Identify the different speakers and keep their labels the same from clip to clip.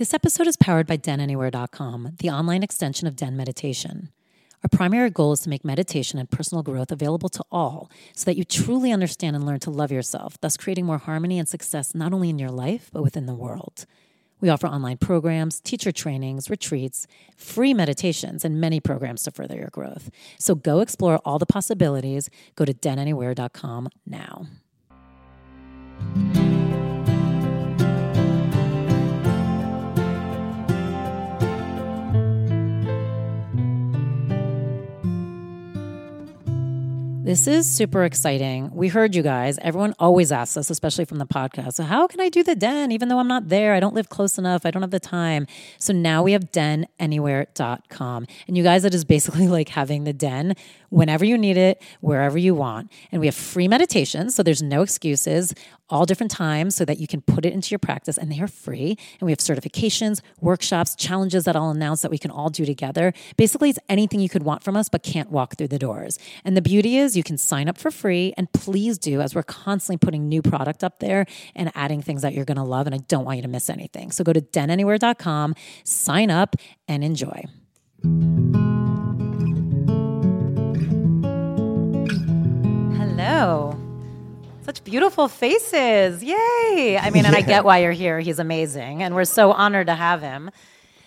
Speaker 1: This episode is powered by denanywhere.com, the online extension of Den Meditation. Our primary goal is to make meditation and personal growth available to all so that you truly understand and learn to love yourself, thus creating more harmony and success not only in your life, but within the world. We offer online programs, teacher trainings, retreats, free meditations, and many programs to further your growth. So go explore all the possibilities. Go to denanywhere.com now. This is super exciting. We heard you guys. Everyone always asks us, especially from the podcast. So, how can I do the den even though I'm not there? I don't live close enough. I don't have the time. So, now we have denanywhere.com. And you guys, it is basically like having the den whenever you need it, wherever you want. And we have free meditations. So, there's no excuses, all different times so that you can put it into your practice. And they are free. And we have certifications, workshops, challenges that I'll announce that we can all do together. Basically, it's anything you could want from us, but can't walk through the doors. And the beauty is, you can sign up for free. And please do, as we're constantly putting new product up there and adding things that you're going to love. And I don't want you to miss anything. So go to denanywhere.com, sign up, and enjoy. Such beautiful faces. Yay. I mean, and I get why you're here. He's amazing. And we're so honored to have him.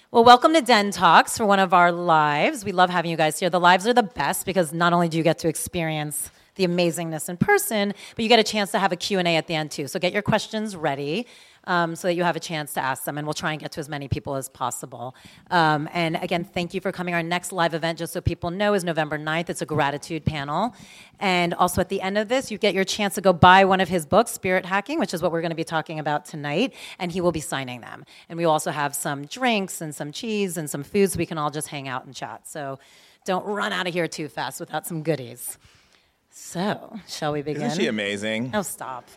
Speaker 1: Well, welcome to Den Talks for one of our lives. We love having you guys here. The lives are the best because not only do you get to experience the amazingness in person, but you get a chance to have a Q&A at the end too. So get your questions ready um, so that you have a chance to ask them, and we'll try and get to as many people as possible. Um, and again, thank you for coming. Our next live event, just so people know, is November 9th. It's a gratitude panel. And also at the end of this, you get your chance to go buy one of his books, Spirit Hacking, which is what we're going to be talking about tonight, and he will be signing them. And we also have some drinks and some cheese and some food so we can all just hang out and chat. So don't run out of here too fast without some goodies. So, shall we begin?
Speaker 2: Isn't she amazing?
Speaker 1: Oh, stop.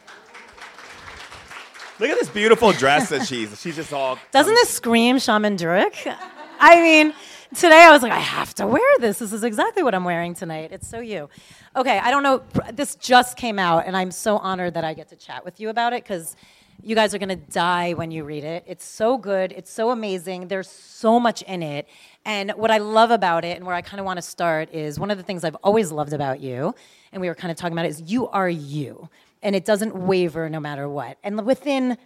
Speaker 2: Look at this beautiful dress that she's. She's just all.
Speaker 1: Doesn't this scream Shaman Durek? I mean, today I was like, I have to wear this. This is exactly what I'm wearing tonight. It's so you. Okay, I don't know. This just came out, and I'm so honored that I get to chat with you about it because you guys are gonna die when you read it. It's so good. It's so amazing. There's so much in it. And what I love about it, and where I kind of want to start, is one of the things I've always loved about you, and we were kind of talking about it, is you are you and it doesn't waver no matter what. And within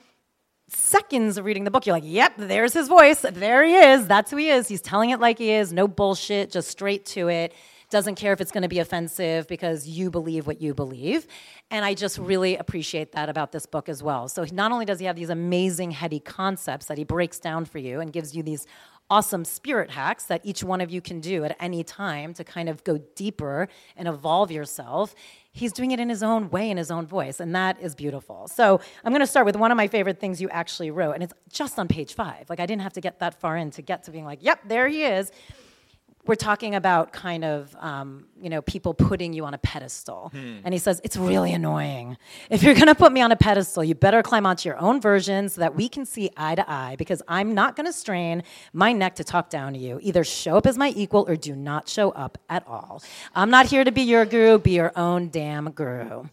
Speaker 1: seconds of reading the book, you're like, yep, there's his voice. There he is. That's who he is. He's telling it like he is. No bullshit, just straight to it. Doesn't care if it's going to be offensive because you believe what you believe. And I just really appreciate that about this book as well. So not only does he have these amazing, heady concepts that he breaks down for you and gives you these awesome spirit hacks that each one of you can do at any time to kind of go deeper and evolve yourself he's doing it in his own way, in his own voice, and that is beautiful. So I'm going to start with one of my favorite things you actually wrote, and it's just on page five. Like I didn't have to get that far in to get to being like, yep, there he is. We're talking about kind of um, you know people putting you on a pedestal. And he says it's really annoying. If you're going to put me on a pedestal you better climb onto your own version so that we can see eye to eye because i'm not going to strain my neck to talk down to you. Either show up as my equal or do not show up at all. I'm not here to be your guru be your own damn guru.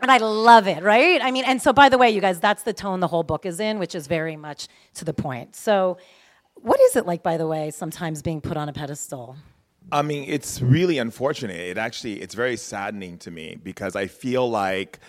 Speaker 1: And I love it, right? I mean, and so by the way, you guys, that's the tone the whole book is in, which is very much to the point. So, what is it like, by the way, sometimes being put on a pedestal?
Speaker 2: I mean, it's really unfortunate. It actually, it's very saddening to me because I feel like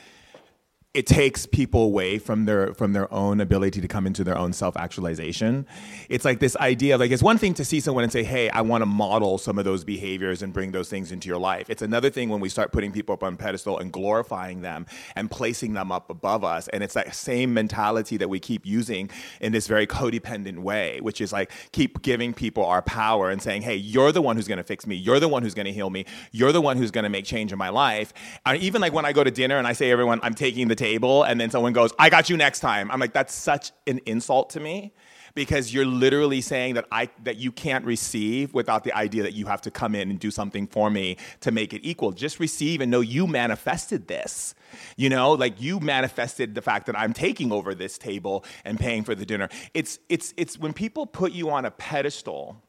Speaker 2: it takes people away from their from their own ability to come into their own self-actualization. It's like this idea of like it's one thing to see someone and say, "Hey, I want to model some of those behaviors and bring those things into your life." It's another thing when we start putting people up on pedestal and glorifying them and placing them up above us. And it's that same mentality that we keep using in this very codependent way, which is like keep giving people our power and saying, "Hey, you're the one who's going to fix me. You're the one who's going to heal me. You're the one who's going to make change in my life." And even like when I go to dinner and I say everyone, "I'm taking the table and then someone goes, I got you next time. I'm like, that's such an insult to me because you're literally saying that I that you can't receive without the idea that you have to come in and do something for me to make it equal. Just receive and know you manifested this. You know, like you manifested the fact that I'm taking over this table and paying for the dinner. It's it's it's when people put you on a pedestal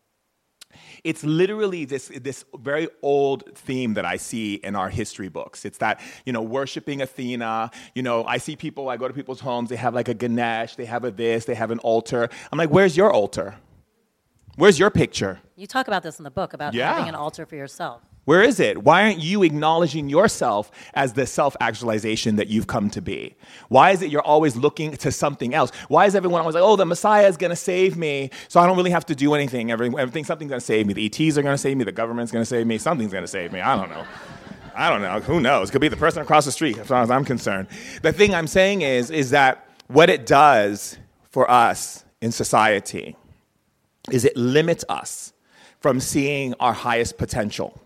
Speaker 2: it's literally this, this very old theme that I see in our history books. It's that, you know, worshiping Athena. You know, I see people, I go to people's homes, they have like a Ganesh, they have a this, they have an altar. I'm like, where's your altar? Where's your picture?
Speaker 1: You talk about this in the book about
Speaker 2: Yeah.
Speaker 1: having an altar for yourself.
Speaker 2: Where is it? Why aren't you acknowledging yourself as the self actualization that you've come to be? Why is it you're always looking to something else? Why is everyone always like, oh, the Messiah is going to save me, so I don't really have to do anything? Every, everything, something's going to save me. The ETs are going to save me. The government's going to save me. Something's going to save me. I don't know. I don't know. Who knows? Could be the person across the street, as far as I'm concerned. The thing I'm saying is, is that what it does for us in society is it limits us from seeing our highest potential.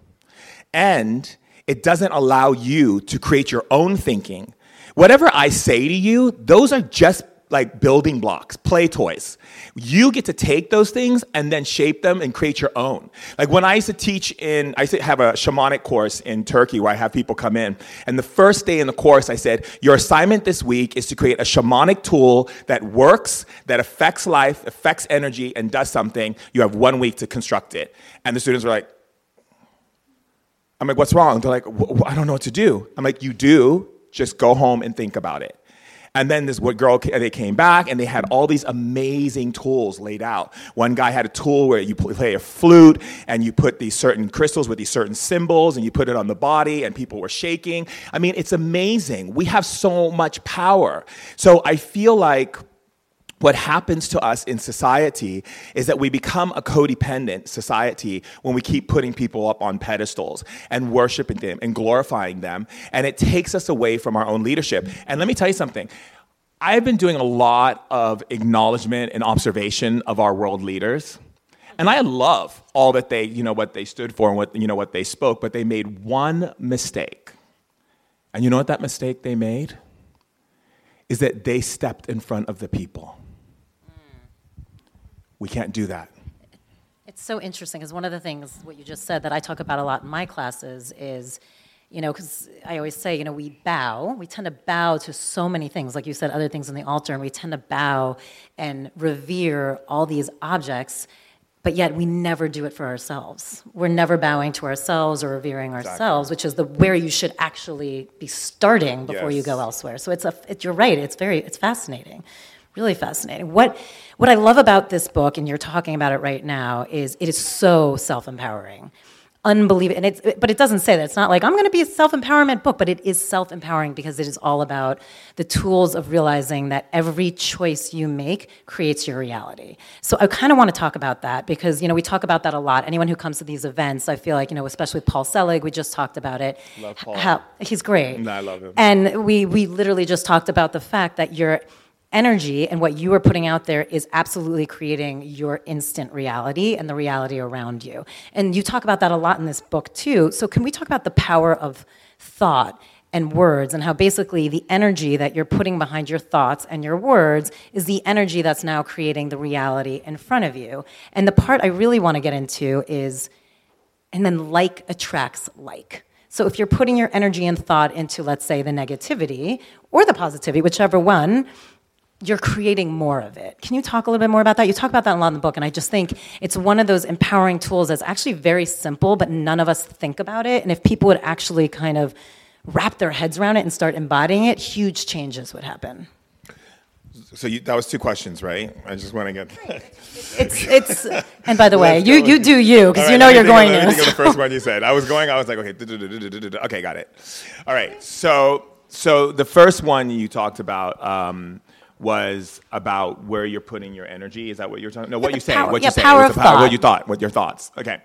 Speaker 2: And it doesn't allow you to create your own thinking. Whatever I say to you, those are just like building blocks, play toys. You get to take those things and then shape them and create your own. Like when I used to teach in, I used to have a shamanic course in Turkey where I have people come in. And the first day in the course, I said, Your assignment this week is to create a shamanic tool that works, that affects life, affects energy, and does something. You have one week to construct it. And the students were like, I'm like, what's wrong? They're like, "Wh- wh- I don't know what to do. I'm like, you do. Just go home and think about it. And then this girl they came back and they had all these amazing tools laid out. One guy had a tool where you play a flute and you put these certain crystals with these certain symbols and you put it on the body and people were shaking. I mean, it's amazing. We have so much power. So I feel like what happens to us in society is that we become a codependent society when we keep putting people up on pedestals and worshiping them and glorifying them and it takes us away from our own leadership. And let me tell you something. I've been doing a lot of acknowledgement and observation of our world leaders and i love all that they you know what they stood for and what you know what they spoke but they made one mistake. And you know what that mistake they made? Is that they stepped in front of the people we can't do that.
Speaker 1: It's so interesting because one of the things, what you just said, that I talk about a lot in my classes is, you know, because I always say, you know, we bow, we tend to bow to so many things, like you said, other things on the altar, and we tend to bow and revere all these objects, but yet we never do it for ourselves. We're never bowing to ourselves or revering ourselves, which is the where you should actually be starting before you go elsewhere. So it's a, it, you're right. It's very, it's fascinating, really fascinating. What, what I love about this book, and you're talking about it right now, is it is so self-empowering, unbelievable. And it's, but it doesn't say that. It's not like I'm going to be a self-empowerment book, but it is self-empowering because it is all about the tools of realizing that every choice you make creates your reality. So I kind of want to talk about that because you know we talk about that a lot. Anyone who comes to these events, I feel like you know, especially with Paul Selig, we just talked about it.
Speaker 2: Love Paul.
Speaker 1: How, he's great.
Speaker 2: No, I love him.
Speaker 1: And we we literally just talked about the fact that your energy and what you are putting out there is absolutely creating your instant reality and the reality around you. And you talk about that a lot in this book too. So can we talk about the power of thought and words, and how basically the energy that you're putting behind your thoughts and your words is the energy that's now creating the reality in front of you. And the part I really want to get into is, and then like attracts like. So if you're putting your energy and thought into, let's say, the negativity or the positivity, whichever one, you're creating more of it. Can you talk a little bit more about that? You talk about that a lot in the book, and I just think it's one of those empowering tools that's actually very simple, but none of us think about it. And if people would actually kind of wrap their heads around it and start embodying it, huge changes would happen.
Speaker 2: So you, that was two questions, right? I just want to get.
Speaker 1: it's it's. And by the way, you you do you because right, you know you're going
Speaker 2: of,
Speaker 1: to.
Speaker 2: Think of the first one you said. I was going. I was like, okay, okay, got it. All right. So so the first one you talked about. Um, was about where you're putting your energy. Is that what you're talking? No, what you saying?
Speaker 1: Power,
Speaker 2: what
Speaker 1: yeah,
Speaker 2: you saying?
Speaker 1: Power of
Speaker 2: power,
Speaker 1: thought.
Speaker 2: What you thought? What your thoughts? Okay.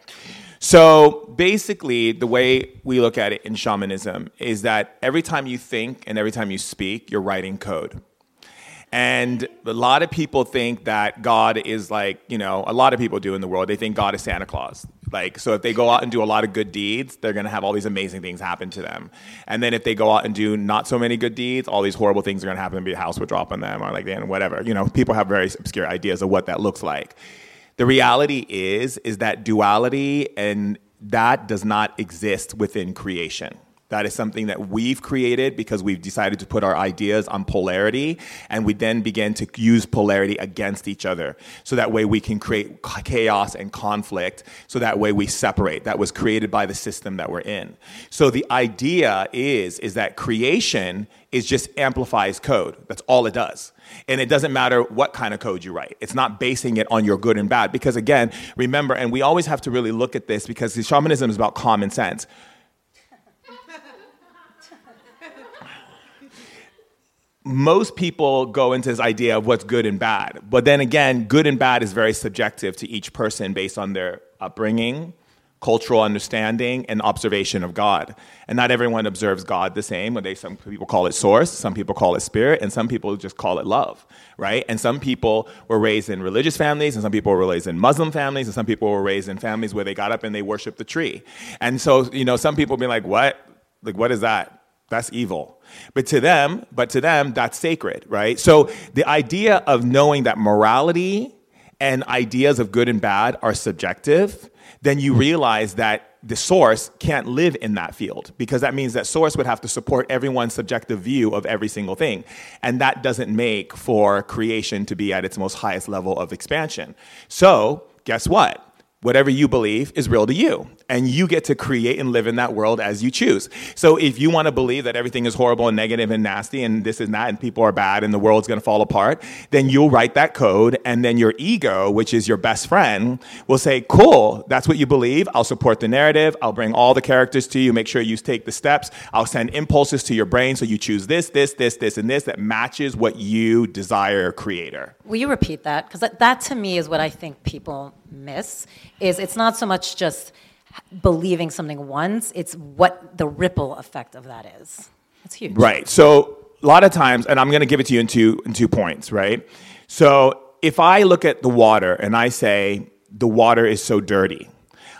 Speaker 2: So basically, the way we look at it in shamanism is that every time you think and every time you speak, you're writing code. And a lot of people think that God is like, you know, a lot of people do in the world. They think God is Santa Claus. Like, so if they go out and do a lot of good deeds, they're going to have all these amazing things happen to them. And then if they go out and do not so many good deeds, all these horrible things are going to happen. Maybe a house will drop on them or like, and whatever. You know, people have very obscure ideas of what that looks like. The reality is, is that duality and that does not exist within creation. That is something that we've created because we've decided to put our ideas on polarity and we then begin to use polarity against each other. So that way we can create chaos and conflict. So that way we separate. That was created by the system that we're in. So the idea is, is that creation is just amplifies code. That's all it does. And it doesn't matter what kind of code you write. It's not basing it on your good and bad. Because again, remember, and we always have to really look at this because shamanism is about common sense. Most people go into this idea of what's good and bad. But then again, good and bad is very subjective to each person based on their upbringing, cultural understanding, and observation of God. And not everyone observes God the same. They, some people call it source, some people call it spirit, and some people just call it love, right? And some people were raised in religious families, and some people were raised in Muslim families, and some people were raised in families where they got up and they worshiped the tree. And so, you know, some people be like, what? Like, what is that? That's evil. But to them, but to them, that's sacred, right? So the idea of knowing that morality and ideas of good and bad are subjective, then you realize that the source can't live in that field because that means that source would have to support everyone's subjective view of every single thing. And that doesn't make for creation to be at its most highest level of expansion. So, guess what? Whatever you believe is real to you. And you get to create and live in that world as you choose. So if you want to believe that everything is horrible and negative and nasty and this is that and people are bad and the world's going to fall apart, then you'll write that code. And then your ego, which is your best friend, will say, cool, that's what you believe. I'll support the narrative. I'll bring all the characters to you. Make sure you take the steps. I'll send impulses to your brain. So you choose this, this, this, this, and this that matches what you desire, creator.
Speaker 1: Will you repeat that? Because that, that to me is what I think people miss is it's not so much just believing something once, it's what the ripple effect of that is. It's huge.
Speaker 2: Right. So a lot of times, and I'm going to give it to you in two, in two points, right? So if I look at the water and I say, the water is so dirty,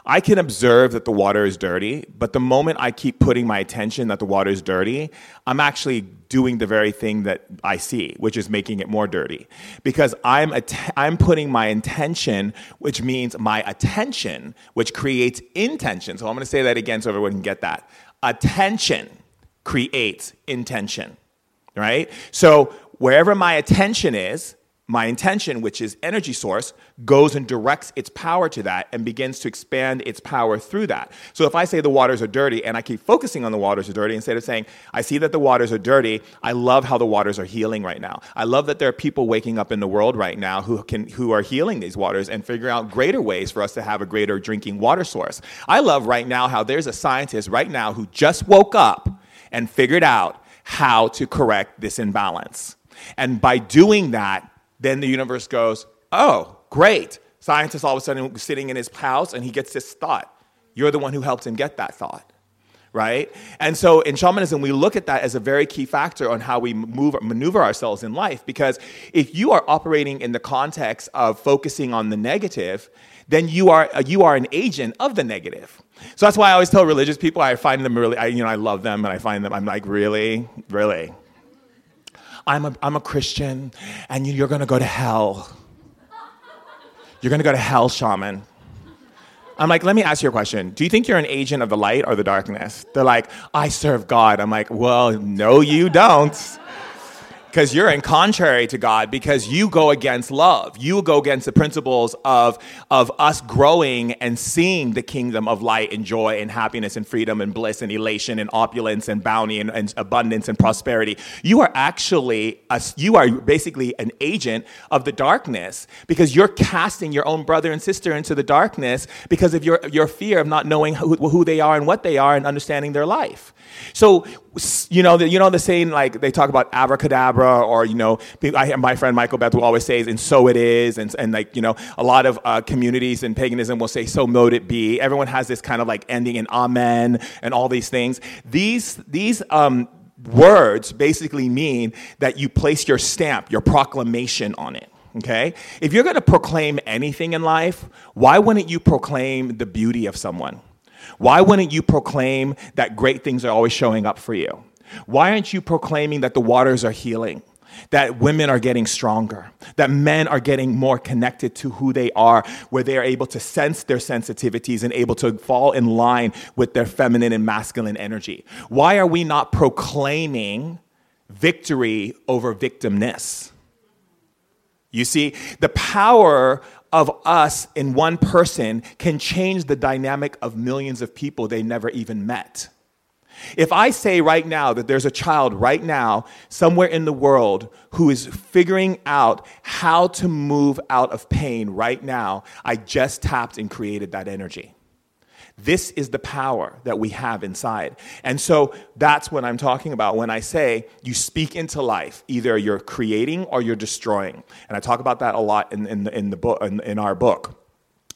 Speaker 2: I can observe that the water is dirty, but the moment I keep putting my attention that the water is dirty, I'm actually doing the very thing that I see, which is making it more dirty. Because I'm, att- I'm putting my intention, which means my attention, which creates intention. So I'm to say that again so everyone can get that. Attention creates intention, right? So wherever my attention is, my intention, which is energy source, goes and directs its power to that and begins to expand its power through that. So if I say the waters are dirty and I keep focusing on the waters are dirty instead of saying, I see that the waters are dirty, I love how the waters are healing right now. I love that there are people waking up in the world right now who can who are healing these waters and figuring out greater ways for us to have a greater drinking water source. I love right now how there's a scientist right now who just woke up and figured out how to correct this imbalance. And by doing that, then the universe goes, oh, great. Scientist all of a sudden sitting in his house and he gets this thought. You're the one who helped him get that thought, right? And so in shamanism, we look at that as a very key factor on how we move, maneuver ourselves in life. Because if you are operating in the context of focusing on the negative, then you are, uh, you are an agent of the negative. So that's why I always tell religious people, I find them really, I, you know, I love them and I find them, I'm like, really? Really? I'm a, I'm a Christian and you're gonna go to hell. You're gonna go to hell, shaman. I'm like, let me ask you a question. Do you think you're an agent of the light or the darkness? They're like, I serve God. I'm like, well, no, you don't because you're in contrary to God because you go against love. You go against the principles of, of us growing and seeing the kingdom of light and joy and happiness and freedom and bliss and elation and opulence and bounty and, and abundance and prosperity. You are actually, a, you are basically an agent of the darkness because you're casting your own brother and sister into the darkness because of your, your fear of not knowing who, who they are and what they are and understanding their life. So, you know, the, you know the saying like they talk about abracadabra, or you know, I, my friend Michael Beckwith will always say, "And so it is," and and like you know, a lot of uh, communities in paganism will say, "So mote it be." Everyone has this kind of like ending in amen and all these things. These these um, words basically mean that you place your stamp, your proclamation on it okay? If you're gonna proclaim anything in life, why wouldn't you proclaim the beauty of someone? Why wouldn't you proclaim that great things are always showing up for you? Why aren't you proclaiming that the waters are healing? That women are getting stronger, that men are getting more connected to who they are, where they are able to sense their sensitivities and able to fall in line with their feminine and masculine energy. Why are we not proclaiming victory over victimness? You see, the power of us in one person can change the dynamic of millions of people they never even met. If I say right now that there's a child right now somewhere in the world who is figuring out how to move out of pain right now, I just tapped and created that energy. This is the power that we have inside. And so that's what I'm talking about when I say you speak into life. Either you're creating or you're destroying. And I talk about that a lot in, in, in the book, in, in our book.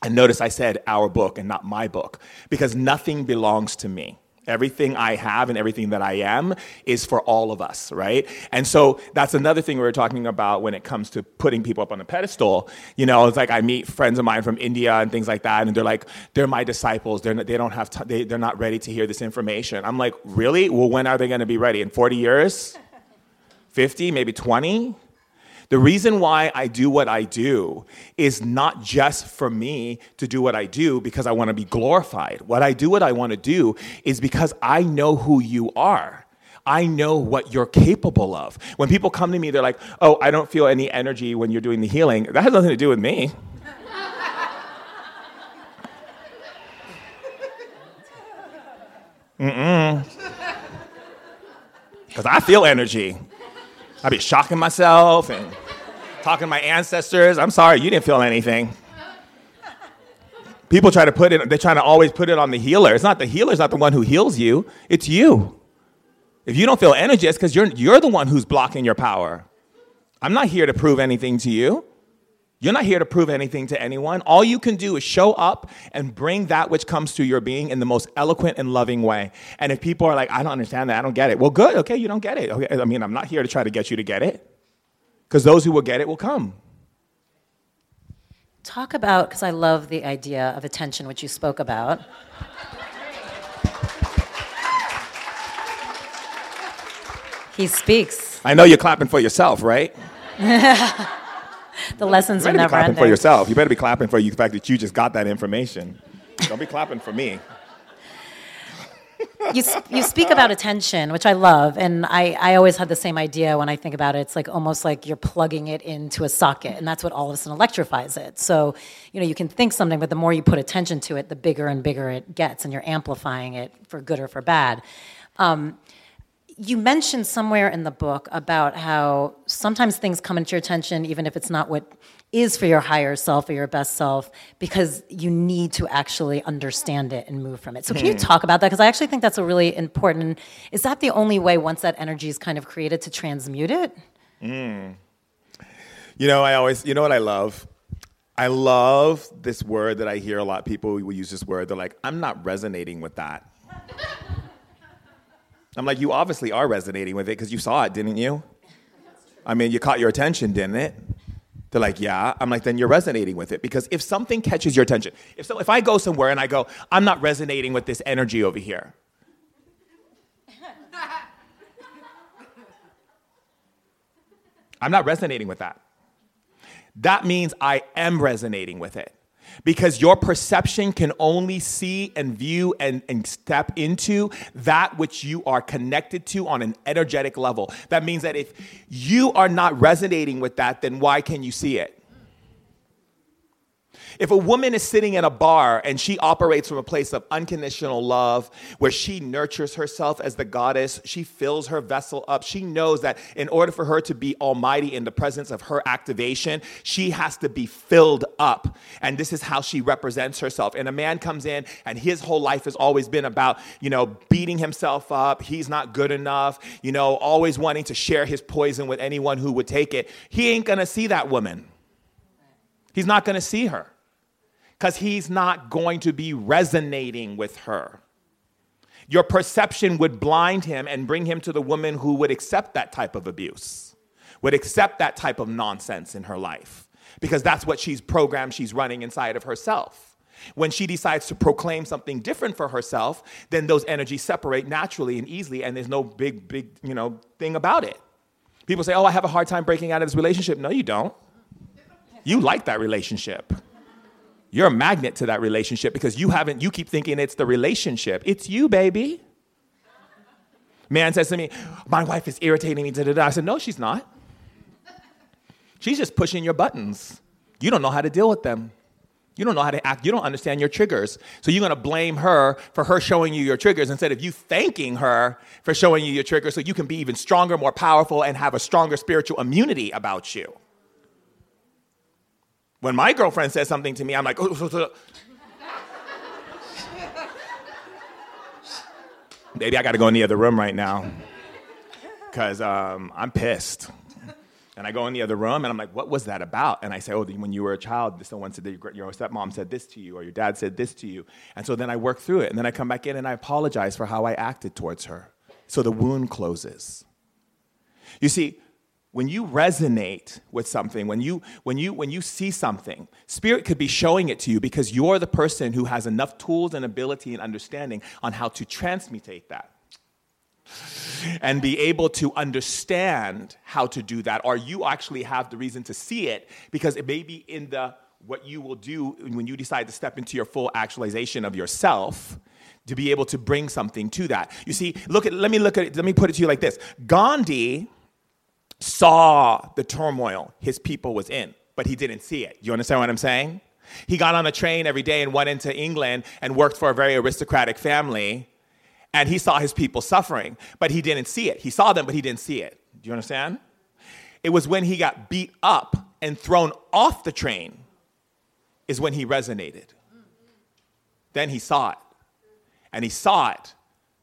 Speaker 2: And notice I said our book and not my book because nothing belongs to me. Everything I have and everything that I am is for all of us, right? And so that's another thing we were talking about when it comes to putting people up on a pedestal. You know, it's like I meet friends of mine from India and things like that, and they're like, they're my disciples. They're not, they don't have, t- they, they're not ready to hear this information. I'm like, really? Well, when are they going to be ready? In 40 years? 50, maybe 20? The reason why I do what I do is not just for me to do what I do because I want to be glorified. What I do, what I want to do, is because I know who you are. I know what you're capable of. When people come to me, they're like, oh, I don't feel any energy when you're doing the healing. That has nothing to do with me. Mm-mm. Because I feel energy. I'd be shocking myself and talking to my ancestors. I'm sorry, you didn't feel anything. People try to put it, they're trying to always put it on the healer. It's not the healer's not the one who heals you, it's you. If you don't feel energy, it's because you're, you're the one who's blocking your power. I'm not here to prove anything to you. You're not here to prove anything to anyone. All you can do is show up and bring that which comes to your being in the most eloquent and loving way. And if people are like, I don't understand that, I don't get it. Well, good. Okay, you don't get it. Okay, I mean, I'm not here to try to get you to get it because those who will get it will come.
Speaker 1: Talk about, because I love the idea of attention, which you spoke about. he speaks.
Speaker 2: I know you're clapping for yourself, right?
Speaker 1: the lessons
Speaker 2: you
Speaker 1: are never
Speaker 2: be clapping
Speaker 1: ending.
Speaker 2: for yourself. You better be clapping for the fact that you just got that information. Don't be clapping for me.
Speaker 1: you, you speak about attention, which I love, and I, I always had the same idea when I think about it. It's like almost like you're plugging it into a socket, and that's what all of a sudden electrifies it. So, you know, you can think something, but the more you put attention to it, the bigger and bigger it gets, and you're amplifying it for good or for bad. Um, you mentioned somewhere in the book about how sometimes things come into your attention, even if it's not what is for your higher self or your best self, because you need to actually understand it and move from it. So, can you hmm. talk about that? Because I actually think that's a really important. Is that the only way, once that energy is kind of created, to transmute it?
Speaker 2: Mm. You know, I always, you know what I love? I love this word that I hear a lot. People will use this word. They're like, I'm not resonating with that. I'm like, you obviously are resonating with it because you saw it, didn't you? I mean, you caught your attention, didn't it? They're like, yeah. I'm like, then you're resonating with it because if something catches your attention, if so, if I go somewhere and I go, I'm not resonating with this energy over here. I'm not resonating with that. That means I am resonating with it because your perception can only see and view and, and step into that which you are connected to on an energetic level. That means that if you are not resonating with that, then why can you see it? If a woman is sitting in a bar and she operates from a place of unconditional love, where she nurtures herself as the goddess, she fills her vessel up, she knows that in order for her to be almighty in the presence of her activation, she has to be filled up. And this is how she represents herself. And a man comes in and his whole life has always been about, you know, beating himself up. He's not good enough, you know, always wanting to share his poison with anyone who would take it. He ain't gonna see that woman. He's not gonna see her because he's not going to be resonating with her. Your perception would blind him and bring him to the woman who would accept that type of abuse, would accept that type of nonsense in her life, because that's what she's programmed, she's running inside of herself. When she decides to proclaim something different for herself, then those energies separate naturally and easily, and there's no big, big, you know, thing about it. People say, "Oh, I have a hard time breaking out of this relationship." No, you don't. You like that relationship. You're a magnet to that relationship because you haven't, you keep thinking it's the relationship. It's you, baby. Man says to me, My wife is irritating me. Da-da-da. I said, No, she's not. She's just pushing your buttons. You don't know how to deal with them. You don't know how to act. You don't understand your triggers. So you're going to blame her for her showing you your triggers instead of you thanking her for showing you your triggers so you can be even stronger, more powerful, and have a stronger spiritual immunity about you. When my girlfriend says something to me, I'm like, oh, Baby, I got to go in the other room right now because um, I'm pissed. And I go in the other room and I'm like, what was that about? And I say, oh, when you were a child, someone said that your stepmom said this to you or your dad said this to you. And so then I work through it. And then I come back in and I apologize for how I acted towards her. So the wound closes. You see, when you resonate with something when you when you when you see something spirit could be showing it to you because you're the person who has enough tools and ability and understanding on how to transmutate that and be able to understand how to do that or you actually have the reason to see it because it may be in the what you will do when you decide to step into your full actualization of yourself to be able to bring something to that. You see look at let me look at it let me put it to you like this. Gandhi saw the turmoil his people was in, but he didn't see it. You understand what I'm saying? He got on a train every day and went into England and worked for a very aristocratic family, and he saw his people suffering, but he didn't see it. He saw them, but he didn't see it. Do you understand? It was when he got beat up and thrown off the train is when he resonated. Then he saw it. And he saw it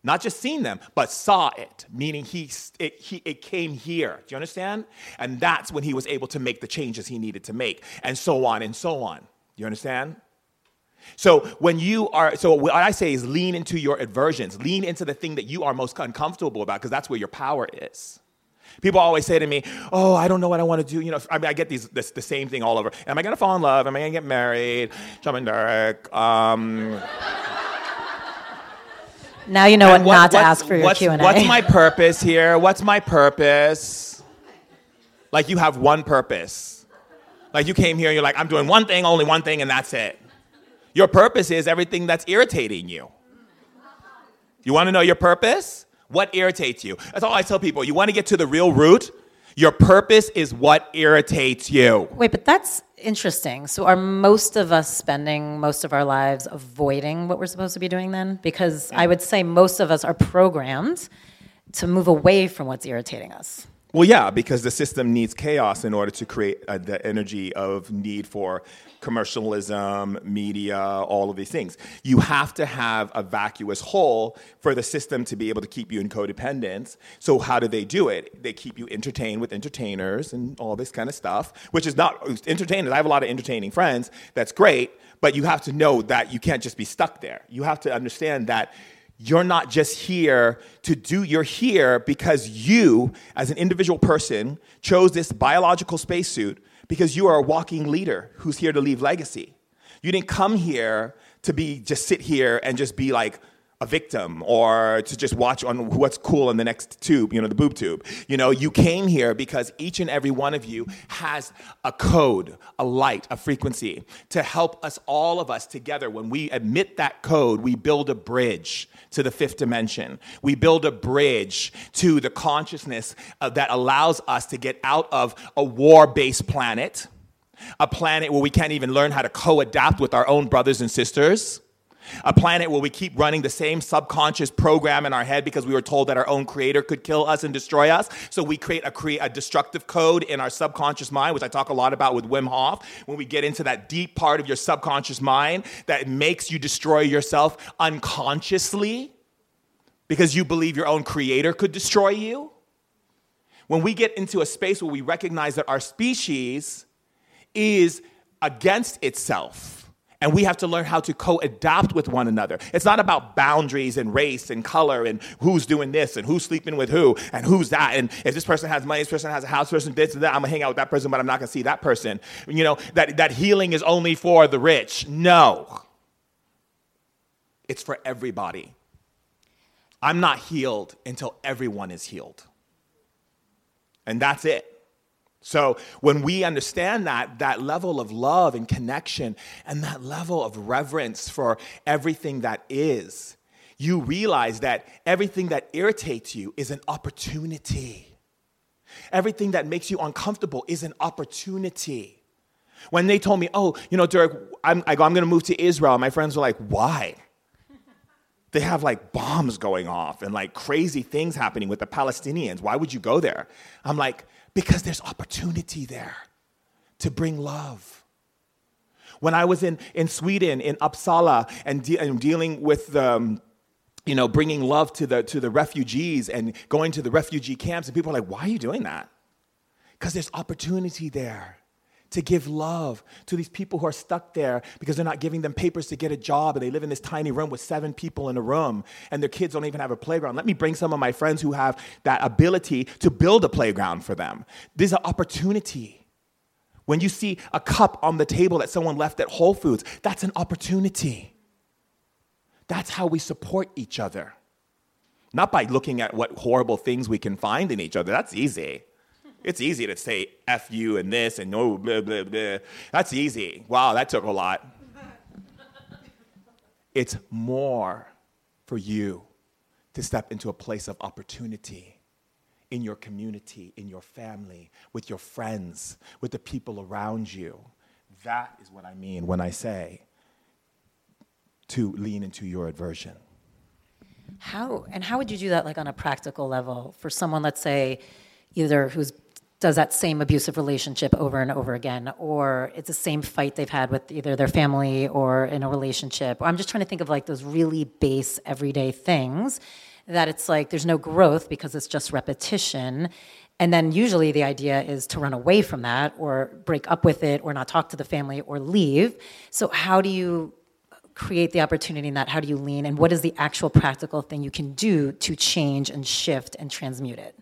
Speaker 2: not just seen them, but saw it, meaning he, it, he, it came here. Do you understand? And that's when he was able to make the changes he needed to make, and so on and so on. Do you understand? So when you are, so what I say is lean into your aversions, lean into the thing that you are most uncomfortable about, because that's where your power is. People always say to me, "Oh, I don't know what I want to do." You know, I mean, I get these this, the same thing all over. Am I gonna fall in love? Am I gonna get married? Shaman Durek. Um,
Speaker 1: now you know what, what, not to ask for your
Speaker 2: what's,
Speaker 1: Q&A.
Speaker 2: What's my purpose here? What's my purpose? Like you have one purpose. Like you came here and you're like, I'm doing one thing, only one thing, and that's it. Your purpose is everything that's irritating you. You want to know your purpose? What irritates you? That's all I tell people. You want to get to the real root? Your purpose is what irritates you.
Speaker 1: Wait, but that's interesting. So, are most of us spending most of our lives avoiding what we're supposed to be doing then? Because I would say most of us are programmed to move away from what's irritating us.
Speaker 2: Well, yeah, because the system needs chaos in order to create uh, the energy of need for commercialism, media, all of these things. You have to have a vacuous hole for the system to be able to keep you in codependence. So, how do they do it? They keep you entertained with entertainers and all this kind of stuff, which is not entertainers. I have a lot of entertaining friends. That's great, but you have to know that you can't just be stuck there. You have to understand that you're not just here to do, you're here because you, as an individual person, chose this biological spacesuit because you are a walking leader who's here to leave legacy. You didn't come here to be just sit here and just be like, a victim or to just watch on what's cool in the next tube, you know, the boob tube. You know, you came here because each and every one of you has a code, a light, a frequency to help us, all of us together. When we admit that code, we build a bridge to the fifth dimension. We build a bridge to the consciousness uh, that allows us to get out of a war based planet, a planet where we can't even learn how to co adapt with our own brothers and sisters a planet where we keep running the same subconscious program in our head because we were told that our own creator could kill us and destroy us. So we create a, create a destructive code in our subconscious mind, which I talk a lot about with Wim Hof. When we get into that deep part of your subconscious mind that makes you destroy yourself unconsciously because you believe your own creator could destroy you. When we get into a space where we recognize that our species is against itself and we have to learn how to co adopt with one another. It's not about boundaries and race and color and who's doing this and who's sleeping with who and who's that. And if this person has money, this person has a house, this person this and that, I'm gonna hang out with that person, but I'm not gonna see that person. You know, that, that healing is only for the rich. No, it's for everybody. I'm not healed until everyone is healed. And that's it. So when we understand that, that level of love and connection and that level of reverence for everything that is, you realize that everything that irritates you is an opportunity. Everything that makes you uncomfortable is an opportunity. When they told me, oh, you know, Durek, I'm, I go, I'm going to move to Israel, my friends were like, why? They have like bombs going off and like crazy things happening with the Palestinians. Why would you go there? I'm like, because there's opportunity there to bring love. When I was in, in Sweden, in Uppsala, and, de- and dealing with the, um, you know, bringing love to the, to the refugees and going to the refugee camps, and people are like, why are you doing that? Because there's opportunity there to give love to these people who are stuck there because they're not giving them papers to get a job and they live in this tiny room with seven people in a room and their kids don't even have a playground. Let me bring some of my friends who have that ability to build a playground for them. There's an opportunity. When you see a cup on the table that someone left at Whole Foods, that's an opportunity. That's how we support each other. Not by looking at what horrible things we can find in each other. That's easy. It's easy to say F you and this and no, blah, blah, blah. That's easy. Wow, that took a lot. it's more for you to step into a place of opportunity in your community, in your family, with your friends, with the people around you. That is what I mean when I say to lean into your aversion.
Speaker 1: How and how would you do that like on a practical level for someone let's say either who's does that same abusive relationship over and over again, or it's the same fight they've had with either their family or in a relationship. I'm just trying to think of like those really base everyday things that it's like there's no growth because it's just repetition. And then usually the idea is to run away from that or break up with it or not talk to the family or leave. So, how do you create the opportunity in that? How do you lean? And what is the actual practical thing you can do to change and shift and transmute it?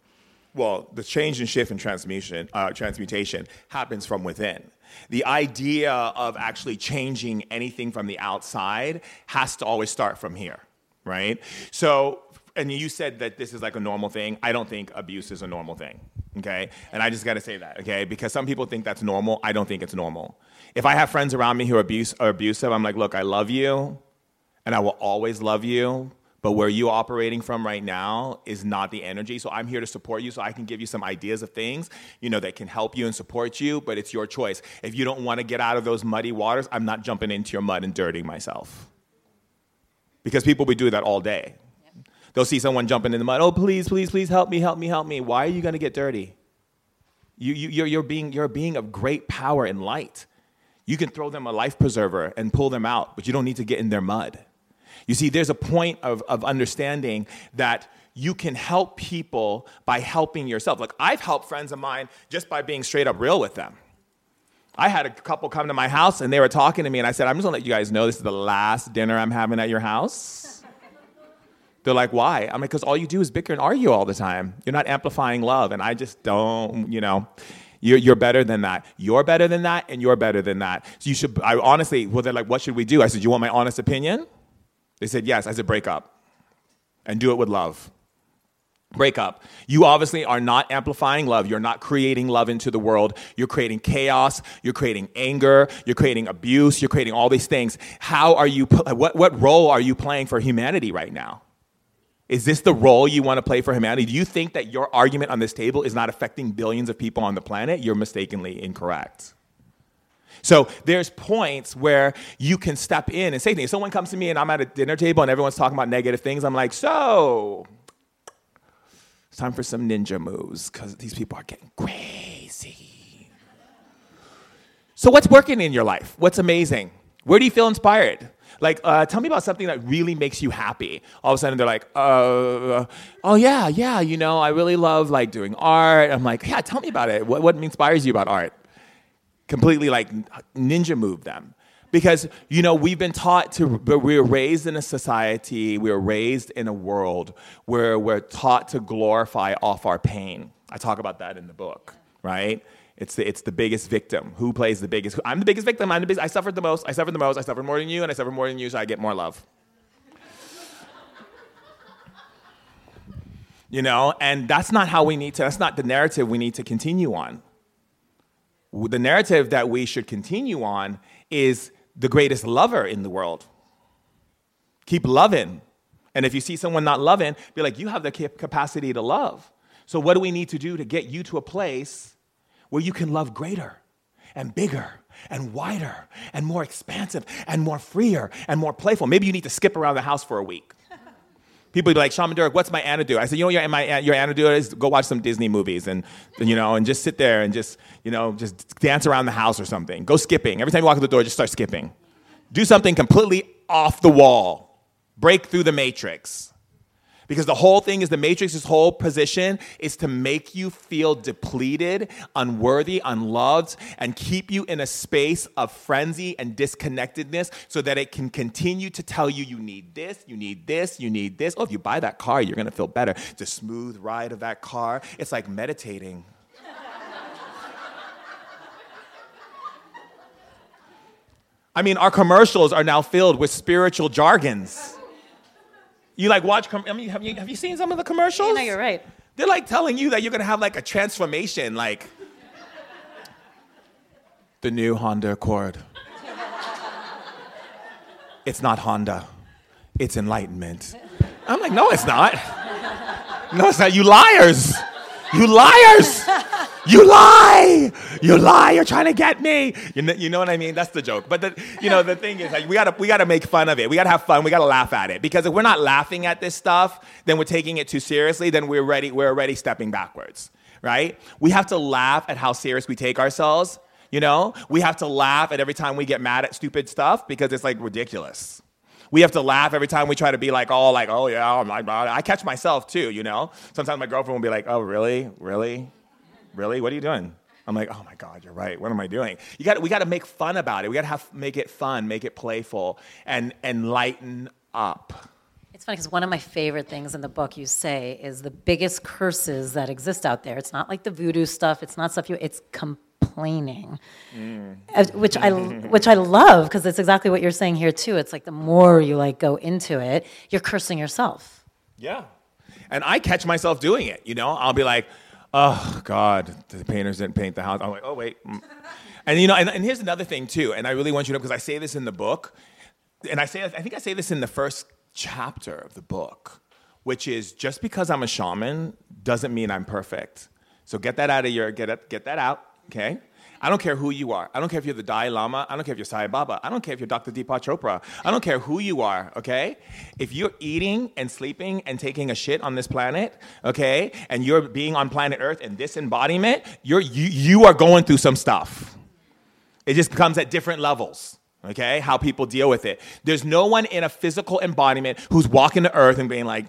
Speaker 2: Well, the change and shift and transmutation, uh, transmutation happens from within. The idea of actually changing anything from the outside has to always start from here, right? So, and you said that this is like a normal thing. I don't think abuse is a normal thing, okay? And I just got to say that, okay? Because some people think that's normal. I don't think it's normal. If I have friends around me who are, abuse, are abusive, I'm like, look, I love you, and I will always love you but where you operating from right now is not the energy. So I'm here to support you so I can give you some ideas of things, you know, that can help you and support you, but it's your choice. If you don't want to get out of those muddy waters, I'm not jumping into your mud and dirtying myself. Because people will do that all day. They'll see someone jumping in the mud. Oh, please, please, please help me, help me, help me. Why are you going to get dirty? You, you, you're, you're, being, you're a being of great power and light. You can throw them a life preserver and pull them out, but you don't need to get in their mud. You see, there's a point of, of understanding that you can help people by helping yourself. Like, I've helped friends of mine just by being straight up real with them. I had a couple come to my house and they were talking to me, and I said, I'm just gonna let you guys know this is the last dinner I'm having at your house. They're like, why? I'm like, because all you do is bicker and argue all the time. You're not amplifying love. And I just don't, you know, you're, you're better than that. You're better than that, and you're better than that. So you should, I honestly, well, they're like, what should we do? I said, you want my honest opinion? They said, yes. I said, break up and do it with love. Break up. You obviously are not amplifying love. You're not creating love into the world. You're creating chaos. You're creating anger. You're creating abuse. You're creating all these things. How are you, what, what role are you playing for humanity right now? Is this the role you want to play for humanity? Do you think that your argument on this table is not affecting billions of people on the planet? You're mistakenly incorrect. So there's points where you can step in and say things. Someone comes to me and I'm at a dinner table and everyone's talking about negative things. I'm like, so it's time for some ninja moves because these people are getting crazy. So what's working in your life? What's amazing? Where do you feel inspired? Like, uh, tell me about something that really makes you happy. All of a sudden, they're like, uh, oh yeah, yeah, you know, I really love like doing art. I'm like, yeah, tell me about it. What, what inspires you about art? Completely like ninja move them. Because you know we've been taught to but we were raised in a society we were raised in a world where we're taught to glorify off our pain. I talk about that in the book right? It's the, it's the biggest victim. Who plays the biggest i'm the biggest victim i'm the biggest i suffered the most i suffered the most i suffered more than you and i suffered more than you so i get more love. You know and that's not how we need to that's not the narrative we need to continue on the narrative that we should continue on is the greatest lover in the world. Keep loving. And if you see someone not loving, be like, you have the capacity to love. So, what do we need to do to get you to a place where you can love greater and bigger and wider and more expansive and more freer and more playful? Maybe you need to skip around the house for a week. People be like, Shaman Durek, what's my antidote? I said, you know, what your, my, your antidote is go watch some Disney movies and, you know, and just sit there and just, you know, just dance around the house or something. Go skipping. Every time you walk in the door, just start skipping. Do something completely off the wall. Break through the matrix. Because the whole thing is the Matrix's whole position is to make you feel depleted, unworthy, unloved, and keep you in a space of frenzy and disconnectedness so that it can continue to tell you you need this, you need this, you need this. Oh, if you buy that car, you're gonna feel better. The smooth ride of that car, it's like meditating. I mean, our commercials are now filled with spiritual jargons. You like watch? Com- I mean, have you have you seen some of the commercials?
Speaker 1: You know, you're right.
Speaker 2: They're like telling you that you're gonna have like a transformation, like the new Honda Accord. it's not Honda, it's enlightenment. I'm like, no, it's not. No, it's not. You liars. You liars. You lie! You lie! You're trying to get me! You know, you know what I mean? That's the joke. But the, you know, the thing is, like, we gotta, we gotta make fun of it. We gotta have fun. We gotta laugh at it. Because if we're not laughing at this stuff, then we're taking it too seriously, then we're, ready, we're already stepping backwards, right? We have to laugh at how serious we take ourselves. You know, we have to laugh at every time we get mad at stupid stuff because it's like ridiculous. We have to laugh every time we try to be like, oh, like, oh yeah, oh my God. I catch myself too, you know? Sometimes my girlfriend will be like, oh, really? Really? really? What are you doing? I'm like, oh my God, you're right. What am I doing? You got, we got to make fun about it. We got to have make it fun, make it playful, and and lighten up.
Speaker 1: It's funny because one of my favorite things in the book you say is the biggest curses that exist out there. It's not like the voodoo stuff. It's not stuff you. It's complaining, mm. which I which I love because it's exactly what you're saying here too. It's like the more you like go into it, you're cursing yourself.
Speaker 2: Yeah, and I catch myself doing it. You know, I'll be like oh God, the painters didn't paint the house. I'm like, oh wait. Mm. And you know, and, and here's another thing too, and I really want you to know because I say this in the book, and I say I think I say this in the first chapter of the book, which is just because I'm a shaman doesn't mean I'm perfect. So get that out of your get it, get that out, okay? I don't care who you are. I don't care if you're the Dalai Lama. I don't care if you're Sai Baba. I don't care if you're Dr. Deepak Chopra. I don't care who you are, okay? If you're eating and sleeping and taking a shit on this planet, okay, and you're being on planet Earth in this embodiment, you're, you, you are going through some stuff. It just comes at different levels okay? How people deal with it. There's no one in a physical embodiment who's walking the earth and being like,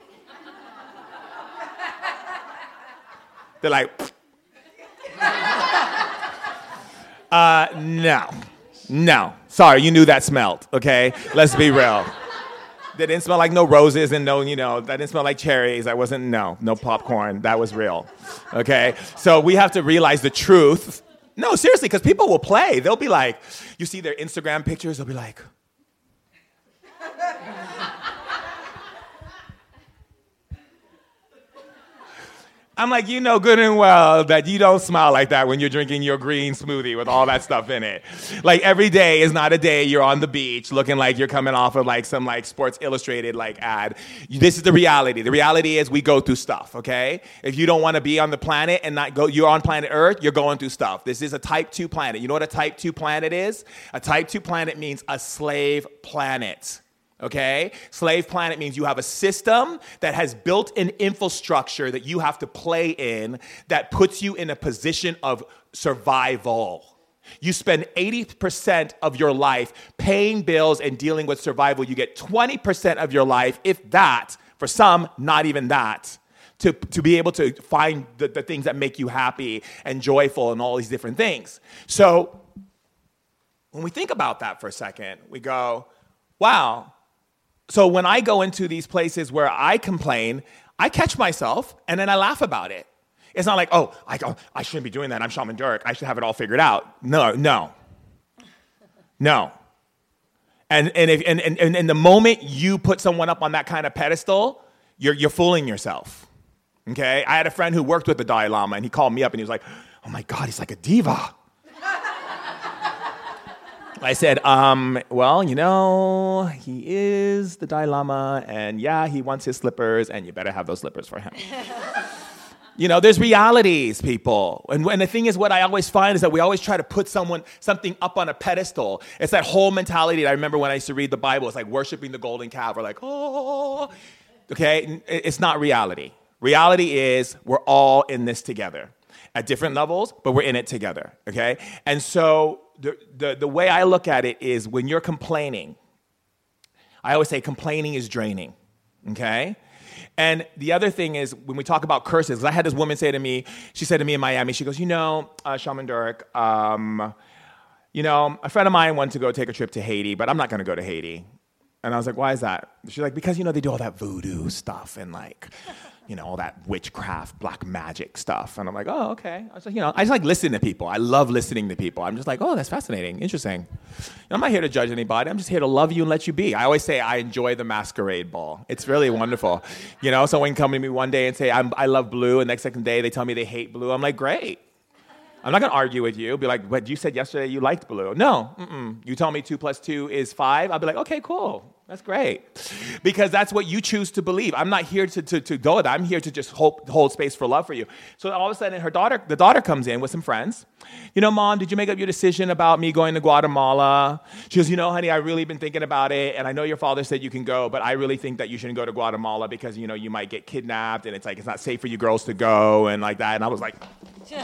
Speaker 2: they're like, uh, no. No. Sorry, you knew that smelled, okay? Let's be real. That didn't smell like no roses and no, you know, that didn't smell like cherries. That wasn't, no, no popcorn. That was real. Okay? So we have to realize the truth. No, seriously, because people will play. They'll be like, you see their Instagram pictures, they'll be like, I'm like, you know good and well that you don't smile like that when you're drinking your green smoothie with all that stuff in it. Like every day is not a day you're on the beach looking like you're coming off of like some like Sports Illustrated like ad. This is the reality. The reality is we go through stuff, okay? If you don't want to be on the planet and not go, you're on planet Earth, you're going through stuff. This is a type 2 planet. You know what a type 2 planet is? A type 2 planet means a slave planet okay? Slave planet means you have a system that has built an infrastructure that you have to play in that puts you in a position of survival. You spend 80% of your life paying bills and dealing with survival. You get 20% of your life, if that, for some, not even that, to, to be able to find the, the things that make you happy and joyful and all these different things. So, when we think about that for a second, we go, wow, so when I go into these places where I complain, I catch myself and then I laugh about it. It's not like, oh, I, go, I shouldn't be doing that. I'm Shaman Durek. I should have it all figured out. No, no. No. And, and, if, and, and, and the moment you put someone up on that kind of pedestal, you're, you're fooling yourself. Okay? I had a friend who worked with the Dalai Lama and he called me up and he was like, oh my God, he's like a diva. I said, um, well, you know, he is the Dalai Lama, and yeah, he wants his slippers, and you better have those slippers for him. you know, there's realities, people. And, and the thing is, what I always find is that we always try to put someone, something up on a pedestal. It's that whole mentality that I remember when I used to read the Bible. It's like worshiping the golden calf. We're like, oh, okay? It's not reality. Reality is we're all in this together at different levels, but we're in it together, okay? And so the, the, way I look at it is when you're complaining, I always say complaining is draining, okay? And the other thing is when we talk about curses, I had this woman say to me, she said to me in Miami, she goes, you know, uh, Shaman Durek, um, you know, a friend of mine wanted to go take a trip to Haiti, but I'm not going to go to Haiti. And I was like, why is that? She's like, because, you know, they do all that voodoo stuff and like, you know, all that witchcraft, black magic stuff. And I'm like, oh, okay. I was like, you know, I just like listening to people. I love listening to people. I'm just like, oh, that's fascinating, interesting. I'm not here to judge anybody. I'm just here to love you and let you be. I always say I enjoy the masquerade ball. It's really wonderful. You know, someone can come to me one day and say, I love blue, and next second day they tell me they hate blue. I'm like, great. I'm not gonna argue with you. Be like, but you said yesterday you liked blue. No, mm-mm. you tell me two plus two is five. I'll be like, okay, cool. That's great. Because that's what you choose to believe. I'm not here to, to, to go with that. I'm here to just hold, hold space for love for you. So all of a sudden, her daughter, the daughter comes in with some friends. You know, mom, did you make up your decision about me going to Guatemala? She goes, you know, honey, I've really been thinking about it. And I know your father said you can go, but I really think that you shouldn't go to Guatemala because, you know, you might get kidnapped and it's like, it's not safe for you girls to go and like that. And I was like,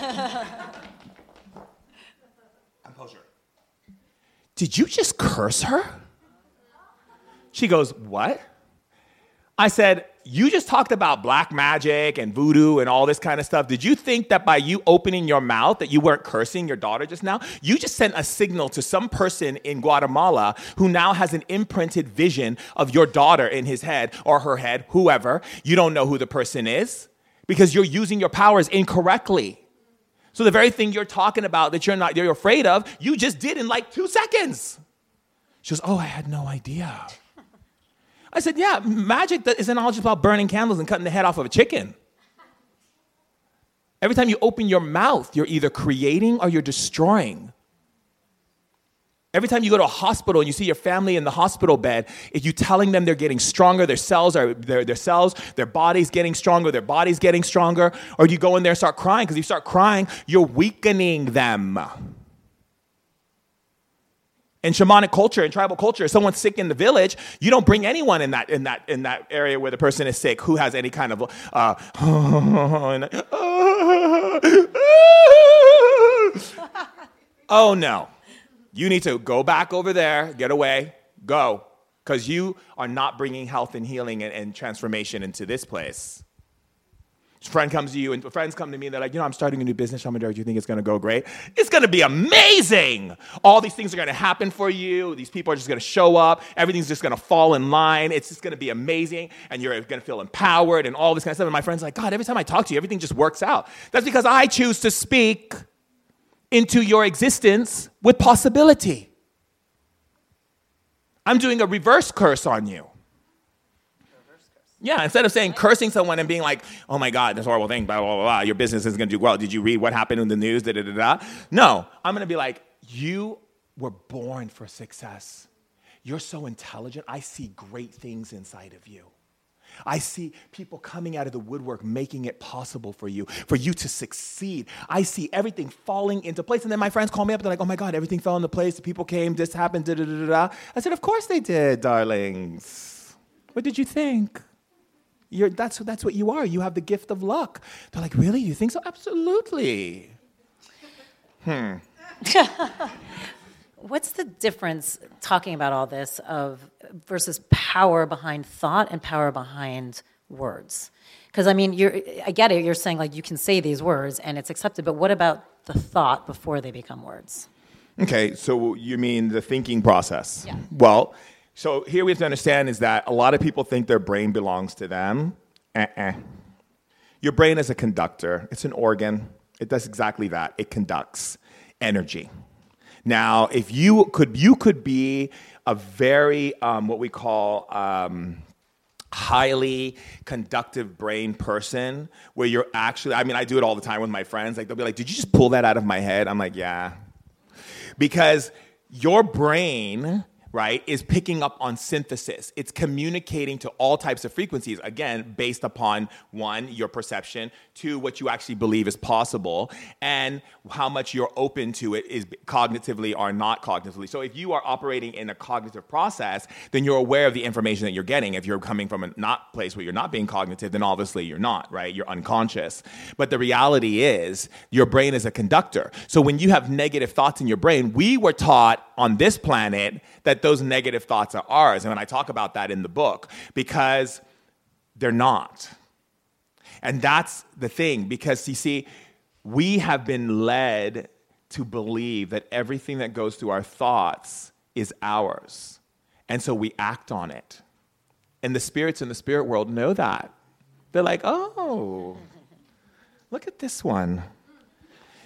Speaker 2: composure. Did you just curse her? She goes, What? I said, You just talked about black magic and voodoo and all this kind of stuff. Did you think that by you opening your mouth that you weren't cursing your daughter just now? You just sent a signal to some person in Guatemala who now has an imprinted vision of your daughter in his head or her head, whoever. You don't know who the person is because you're using your powers incorrectly. So the very thing you're talking about that you're not you're afraid of, you just did in like 2 seconds. She goes, "Oh, I had no idea." I said, Yeah, magic isn't all just about burning candles and cutting the head off of a chicken. Every time you open your mouth, you're either creating or you're destroying. Every time you go to a hospital and you see your family in the hospital bed, if you're telling them they're getting stronger, their cells are their, their cells, their body's getting stronger, their body's getting stronger, or you go in there and start crying, because you start crying, you're weakening them in shamanic culture and tribal culture, if someone's sick in the village, you don't bring anyone in that in that in that area where the person is sick who has any kind of uh, oh no, you need to go back over there, get away, go, because you are not bringing health and healing and, and transformation into this place. Friend comes to you and friends come to me and they're like, you know, I'm starting a new business. I'm do you think it's going to go great? It's going to be amazing. All these things are going to happen for you. These people are just going to show up. Everything's just going to fall in line. It's just going to be amazing. And you're going to feel empowered and all this kind of stuff. And my friend's like, God, every time I talk to you, everything just works out. That's because I choose to speak into your existence with possibility. I'm doing a reverse curse on you. Yeah, instead of saying cursing someone and being like, oh my God, this horrible thing, blah, blah, blah, blah, your business is gonna do well. Did you read what happened in the news? Da, da, da, da. No, I'm gonna be like, you were born for success. You're so intelligent. I see great things inside of you. I see people coming out of the woodwork making it possible for you, for you to succeed. I see everything falling into place. And then my friends call me up, they're like, oh my God, everything fell into place. The people came, this happened, da da da da. I said, of course they did, darlings. What did you think? You're, that's, that's what you are. You have the gift of luck. They're like, really? You think so? Absolutely. Hmm.
Speaker 1: What's the difference talking about all this of versus power behind thought and power behind words? Because I mean, you're, I get it. You're saying like you can say these words and it's accepted, but what about the thought before they become words?
Speaker 2: Okay, so you mean the thinking process?
Speaker 1: Yeah.
Speaker 2: Well, so here we have to understand is that a lot of people think their brain belongs to them. Uh-uh. Your brain is a conductor. It's an organ. It does exactly that. It conducts energy. Now, if you could, you could be a very um, what we call um, highly conductive brain person, where you're actually. I mean, I do it all the time with my friends. Like they'll be like, "Did you just pull that out of my head?" I'm like, "Yeah," because your brain right, is picking up on synthesis. It's communicating to all types of frequencies, again, based upon one, your perception, two, what you actually believe is possible, and how much you're open to it is cognitively or not cognitively. So if you are operating in a cognitive process, then you're aware of the information that you're getting. If you're coming from a not place where you're not being cognitive, then obviously you're not, right? You're unconscious. But the reality is your brain is a conductor. So when you have negative thoughts in your brain, we were taught on this planet that those negative thoughts are ours. And when I talk about that in the book, because they're not. And that's the thing, because you see, we have been led to believe that everything that goes through our thoughts is ours. And so we act on it. And the spirits in the spirit world know that. They're like, oh, look at this one.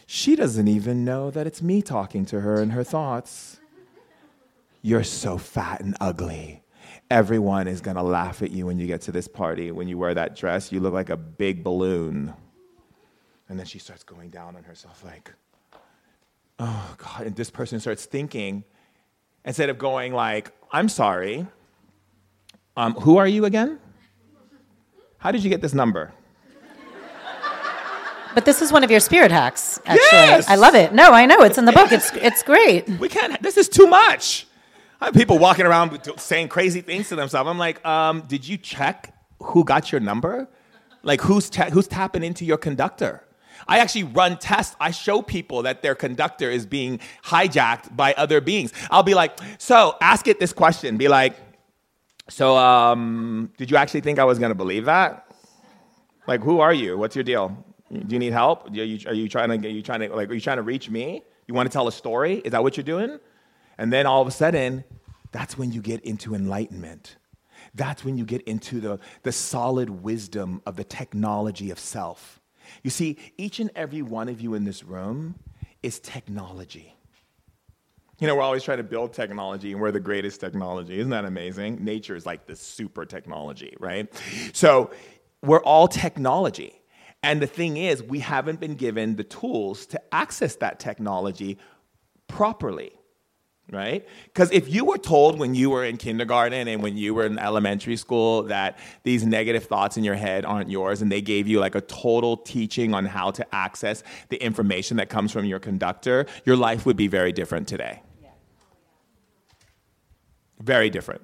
Speaker 2: She doesn't even know that it's me talking to her in her thoughts. You're so fat and ugly. Everyone is going to laugh at you when you get to this party. When you wear that dress, you look like a big balloon. And then she starts going down on herself, like, oh, God. And this person starts thinking, instead of going, like, I'm sorry, um, who are you again? How did you get this number?
Speaker 1: But this is one of your spirit hacks, actually.
Speaker 2: Yes!
Speaker 1: I love it. No, I know. It's in the book. It's, it's great.
Speaker 2: We can't, this is too much. Have people walking around saying crazy things to themselves. I'm like, um, did you check who got your number? Like, who's, ta- who's tapping into your conductor? I actually run tests. I show people that their conductor is being hijacked by other beings. I'll be like, so ask it this question. Be like, so um, did you actually think I was going to believe that? Like, who are you? What's your deal? Do you need help? Are you, are you trying to? Are you trying to? Like, are you trying to reach me? You want to tell a story? Is that what you're doing? And then all of a sudden, that's when you get into enlightenment. That's when you get into the, the solid wisdom of the technology of self. You see, each and every one of you in this room is technology. You know, we're always trying to build technology and we're the greatest technology. Isn't that amazing? Nature is like the super technology, right? So we're all technology. And the thing is, we haven't been given the tools to access that technology properly right? Because if you were told when you were in kindergarten and when you were in elementary school that these negative thoughts in your head aren't yours, and they gave you like a total teaching on how to access the information that comes from your conductor, your life would be very different today. Very different.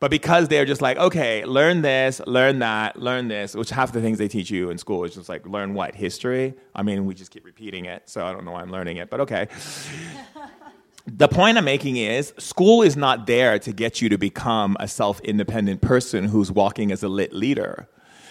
Speaker 2: But because they're just like, okay, learn this, learn that, learn this, which half the things they teach you in school is just like, learn what? History? I mean, we just keep repeating it, so I don't know why I'm learning it, but okay. The point I'm making is school is not there to get you to become a self independent person who's walking as a lit leader.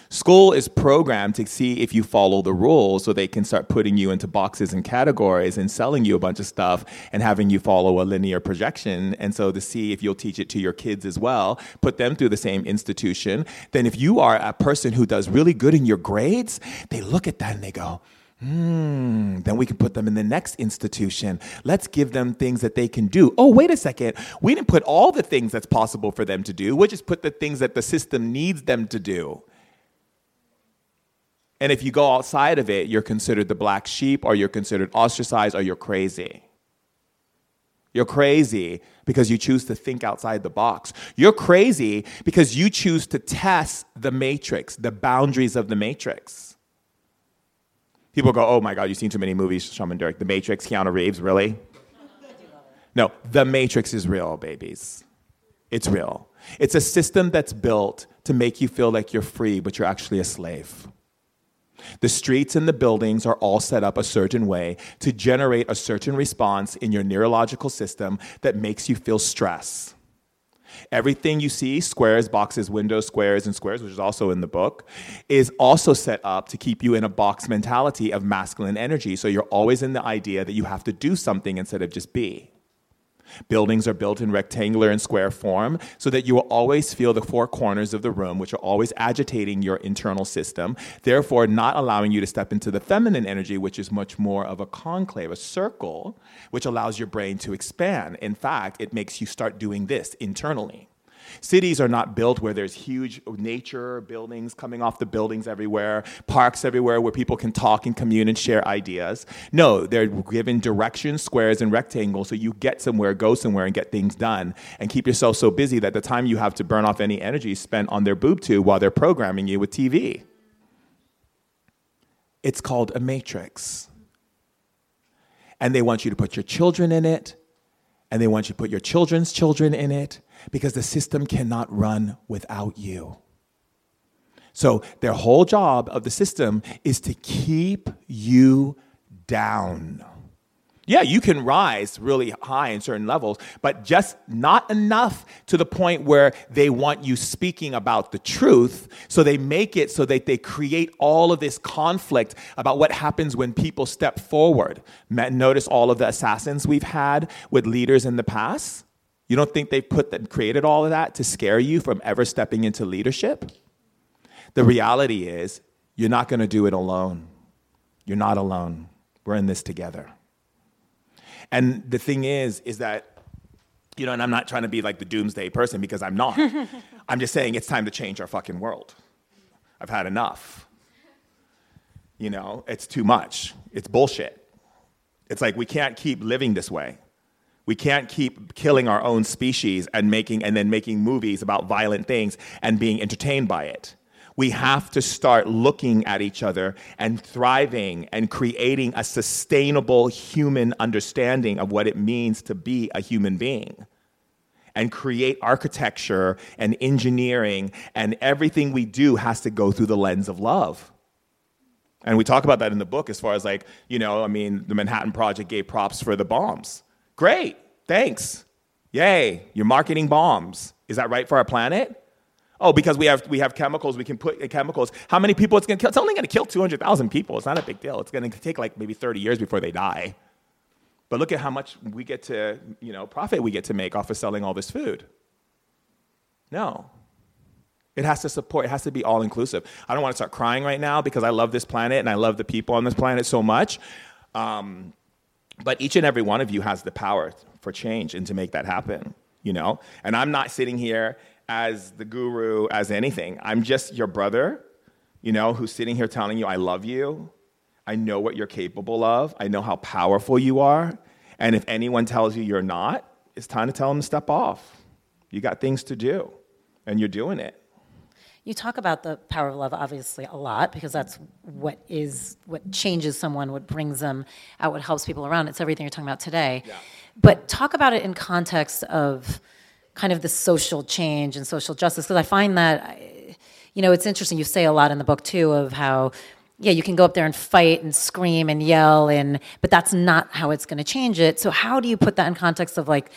Speaker 2: School is programmed to see if you follow the rules so they can start putting you into boxes and categories and selling you a bunch of stuff and having you follow a linear projection. And so to see if you'll teach it to your kids as well, put them through the same institution. Then if you are a person who does really good in your grades, they look at that and they go, Hmm, then we can put them in the next institution. Let's give them things that they can do. Oh, wait a second. We didn't put all the things that's possible for them to do. We just put the things that the system needs them to do. And if you go outside of it, you're considered the black sheep, or you're considered ostracized, or you're crazy. You're crazy because you choose to think outside the box. You're crazy because you choose to test the matrix, the boundaries of the matrix. People go, oh my God, you've seen too many movies, Shaman Durek. The Matrix, Keanu Reeves, really? No, the Matrix is real, babies. It's real. It's a system that's built to make you feel like you're free, but you're actually a slave. The streets and the buildings are all set up a certain way to generate a certain response in your neurological system that makes you feel stress. Everything you see, squares, boxes, windows, squares, and squares, which is also in the book, is also set up to keep you in a box mentality of masculine energy. So you're always in the idea that you have to do something instead of just be. Buildings are built in rectangular and square form so that you will always feel the four corners of the room, which are always agitating your internal system, therefore, not allowing you to step into the feminine energy, which is much more of a conclave, a circle, which allows your brain to expand. In fact, it makes you start doing this internally. Cities are not built where there's huge nature buildings coming off the buildings everywhere, parks everywhere where people can talk and commune and share ideas. No, they're given directions, squares, and rectangles so you get somewhere, go somewhere, and get things done. And keep yourself so busy that the time you have to burn off any energy spent on their boob tube while they're programming you with TV. It's called a matrix. And they want you to put your children in it, and they want you to put your children's children in it, because the system cannot run without you. So, their whole job of the system is to keep you down. Yeah, you can rise really high in certain levels, but just not enough to the point where they want you speaking about the truth. So they make it so that they create all of this conflict about what happens when people step forward. Notice all of the assassins we've had with leaders in the past. You don't think they put that, created all of that to scare you from ever stepping into leadership? The reality is, you're not going to do it alone. You're not alone. We're in this together. And the thing is, is that, you know, and I'm not trying to be like the doomsday person because I'm not. I'm just saying it's time to change our fucking world. I've had enough. You know, it's too much. It's bullshit. It's like we can't keep living this way. We can't keep killing our own species and making and then making movies about violent things and being entertained by it. We have to start looking at each other and thriving and creating a sustainable human understanding of what it means to be a human being. And create architecture and engineering, and everything we do has to go through the lens of love. And we talk about that in the book as far as like, you know, I mean, the Manhattan Project gave props for the bombs Great, thanks. Yay, you're marketing bombs. Is that right for our planet? Oh, because we have we have chemicals, we can put chemicals. How many people it's to kill? It's only to kill 200,000 people. It's not a big deal. It's to take like maybe 30 years before they die. But look at how much we get to, you know, profit we get to make off of selling all this food. No. It has to support, it has to be all inclusive. I don't want to start crying right now because I love this planet and I love the people on this planet so much. Um, but each and every one of you has the power for change and to make that happen, you know? And I'm not sitting here as the guru, as anything. I'm just your brother, you know, who's sitting here telling you, I love you. I know what you're capable of. I know how powerful you are. And if anyone tells you you're not, it's time to tell them to step off. You got things to do, and you're doing it.
Speaker 1: You talk about the power of love obviously a lot because that's what is what changes someone, what brings them out, what helps people around. It's everything you're talking about today. Yeah. But talk about it in context of kind of the social change and social justice because I find that you know it's interesting. You say a lot in the book too of how yeah, you can go up there and fight and scream and yell and but that's not how it's going to change it. So how do you put that in context of like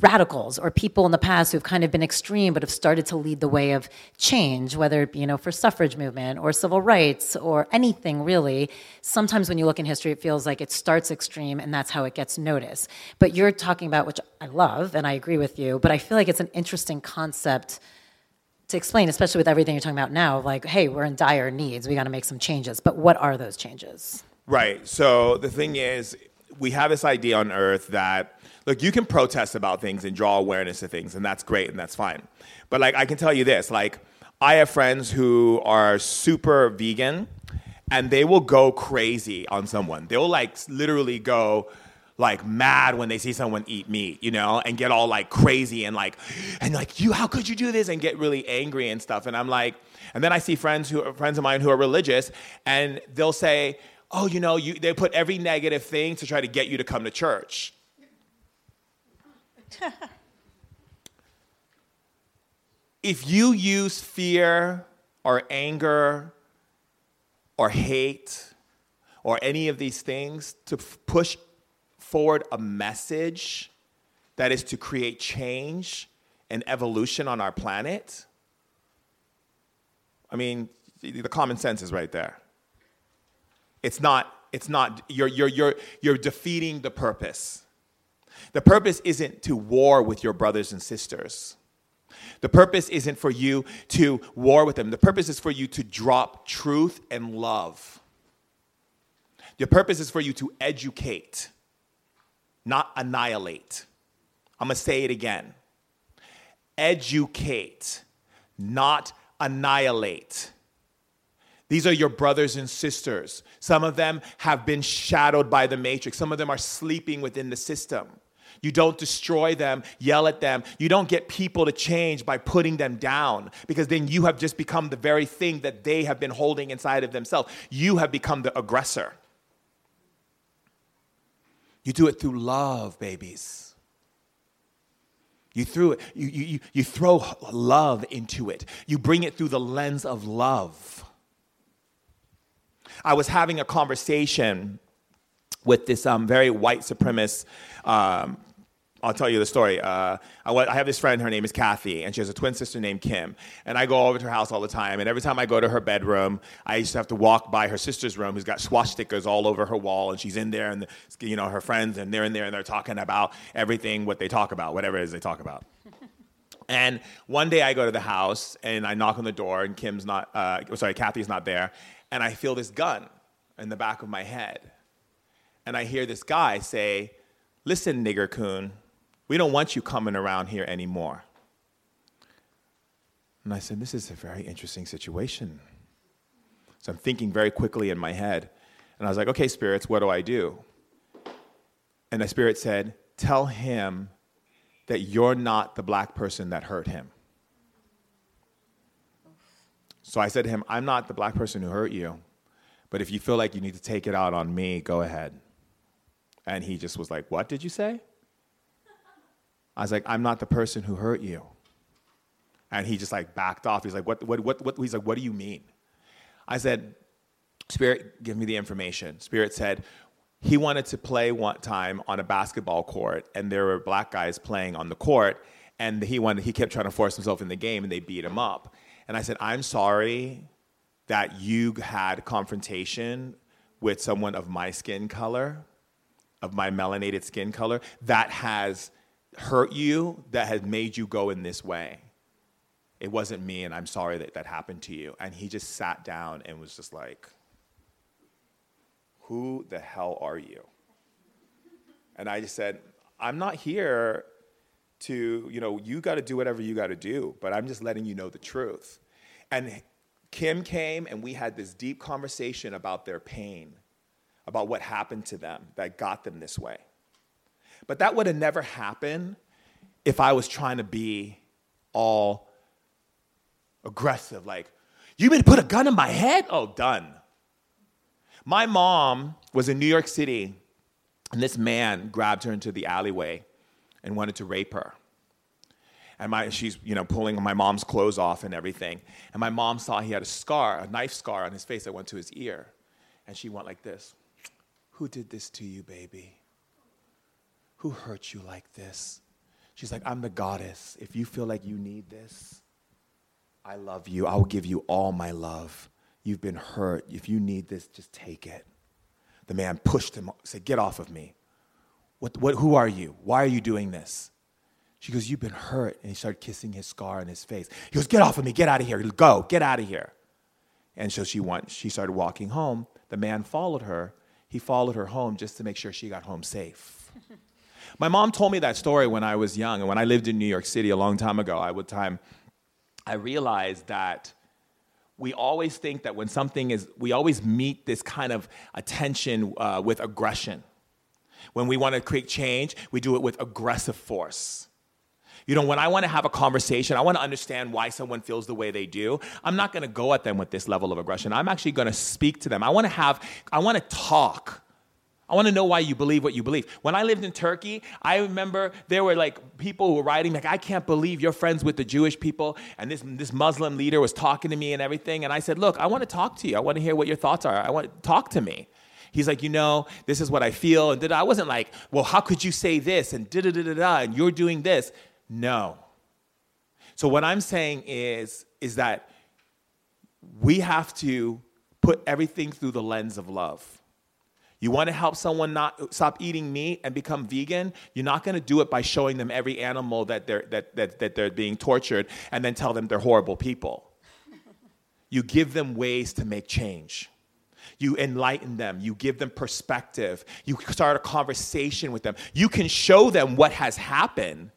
Speaker 1: radicals or people in the past who've kind of been extreme but have started to lead the way of change whether it be you know for suffrage movement or civil rights or anything really sometimes when you look in history it feels like it starts extreme and that's how it gets noticed but you're talking about which i love and i agree with you but i feel like it's an interesting concept to explain especially with everything you're talking about now like hey we're in dire needs we got to make some changes but what are those changes
Speaker 2: right so the thing is we have this idea on earth that look, you can protest about things and draw awareness to things, and that's great and that's fine. But like, I can tell you this: like, I have friends who are super vegan, and they will go crazy on someone. They'll like literally go like mad when they see someone eat meat, you know, and get all like crazy and like, and like, you, how could you do this? And get really angry and stuff. And I'm like, and then I see friends who friends of mine who are religious, and they'll say, oh, you know, you, they put every negative thing to try to get you to come to church. if you use fear or anger or hate or any of these things to push forward a message that is to create change and evolution on our planet, I mean, the common sense is right there. It's not, it's not, you're, you're, you're, you're defeating the purpose. The purpose isn't to war with your brothers and sisters. The purpose isn't for you to war with them. The purpose is for you to drop truth and love. The purpose is for you to educate, not annihilate. I'm going to say it again. Educate, not annihilate. These are your brothers and sisters. Some of them have been shadowed by the matrix, some of them are sleeping within the system. You don't destroy them, yell at them. You don't get people to change by putting them down because then you have just become the very thing that they have been holding inside of themselves. You have become the aggressor. You do it through love, babies. You, threw it, you, you, you throw love into it. You bring it through the lens of love. I was having a conversation with this um, very white supremacist um, I'll tell you the story. Uh, I, I, have this friend, her name is Kathy, and she has a twin sister named Kim. And I go over to her house all the time. And every time I go to her bedroom, I used to have to walk by her sister's room, who's got swastikas all over her wall. And she's in there, and the, you know her friends, and they're in there, and they're talking about everything what they talk about, whatever it is they talk about. and one day I go to the house, and I knock on the door, and Kim's not. Uh, sorry, Kathy's not there, and I feel this gun in the back of my head, and I hear this guy say, "Listen, nigger coon." We don't want you coming around here anymore. And I said, This is a very interesting situation. So I'm thinking very quickly in my head. And I was like, Okay, spirits, what do I do? And the spirit said, Tell him that you're not the black person that hurt him. So I said to him, I'm not the black person who hurt you, but if you feel like you need to take it out on me, go ahead. And he just was like, What did you say? I was like, I'm not the person who hurt you. And he just like backed off. He's like, what, what, what, what? He's like, what do you mean? I said, Spirit, give me the information. Spirit said, he wanted to play one time on a basketball court, and there were black guys playing on the court, and he wanted, he kept trying to force himself in the game, and they beat him up. And I said, I'm sorry that you had confrontation with someone of my skin color, of my melanated skin color, that has hurt you that has made you go in this way. It wasn't me, and I'm sorry that that happened to you. And he just sat down and was just like, Who the hell are you? And I just said, I'm not here to, you know, you got to do whatever you got to do, but I'm just letting you know the truth. And Kim came and we had this deep conversation about their pain, about what happened to them that got them this way. But that would have never happened if I was trying to be all aggressive, like, you mean to put a gun in my head? Oh, done. My mom was in New York City, and this man grabbed her into the alleyway and wanted to rape her. And my, she's, you know, pulling my mom's clothes off and everything. And my mom saw he had a scar, a knife scar on his face that went to his ear. And she went like this Who did this to you, baby? Who hurt you like this? She's like, I'm the goddess. If you feel like you need this, I love you. I will give you all my love. You've been hurt. If you need this, just take it. The man pushed him, said, Get off of me. What, what, who are you? Why are you doing this? She goes, You've been hurt. And he started kissing his scar on his face. He goes, Get off of me. Get out of here. Go. Get out of here. And so she went, she started walking home. The man followed her. He followed her home just to make sure she got home safe. My mom told me that story when I was young, and when I lived in New York City a long time ago, I would time I realized that we always think that when something is, we always meet this kind of attention uh, with aggression. When we want to create change, we do it with aggressive force. You know, when I want to have a conversation, I want to understand why someone feels the way they do. I'm not going to go at them with this level of aggression. I'm actually going to speak to them. I want to have, I want to talk. I want to know why you believe what you believe. When I lived in Turkey, I remember there were like people who were writing like, "I can't believe you're friends with the Jewish people," and this this Muslim leader was talking to me and everything. And I said, "Look, I want to talk to you. I want to hear what your thoughts are. I want to talk to me." He's like, you know, this is what I feel, and I wasn't like, well, how could you say this and da da da da da, and you're doing this. No. So what I'm saying is, is that we have to put everything through the lens of love. You want to help someone not stop eating meat and become vegan? You're not going to do it by showing them every animal that they're, that, that, that they're being tortured and then tell them they're horrible people. you give them ways to make change. You enlighten them. You give them perspective. You start a conversation with them. You can show them what has happened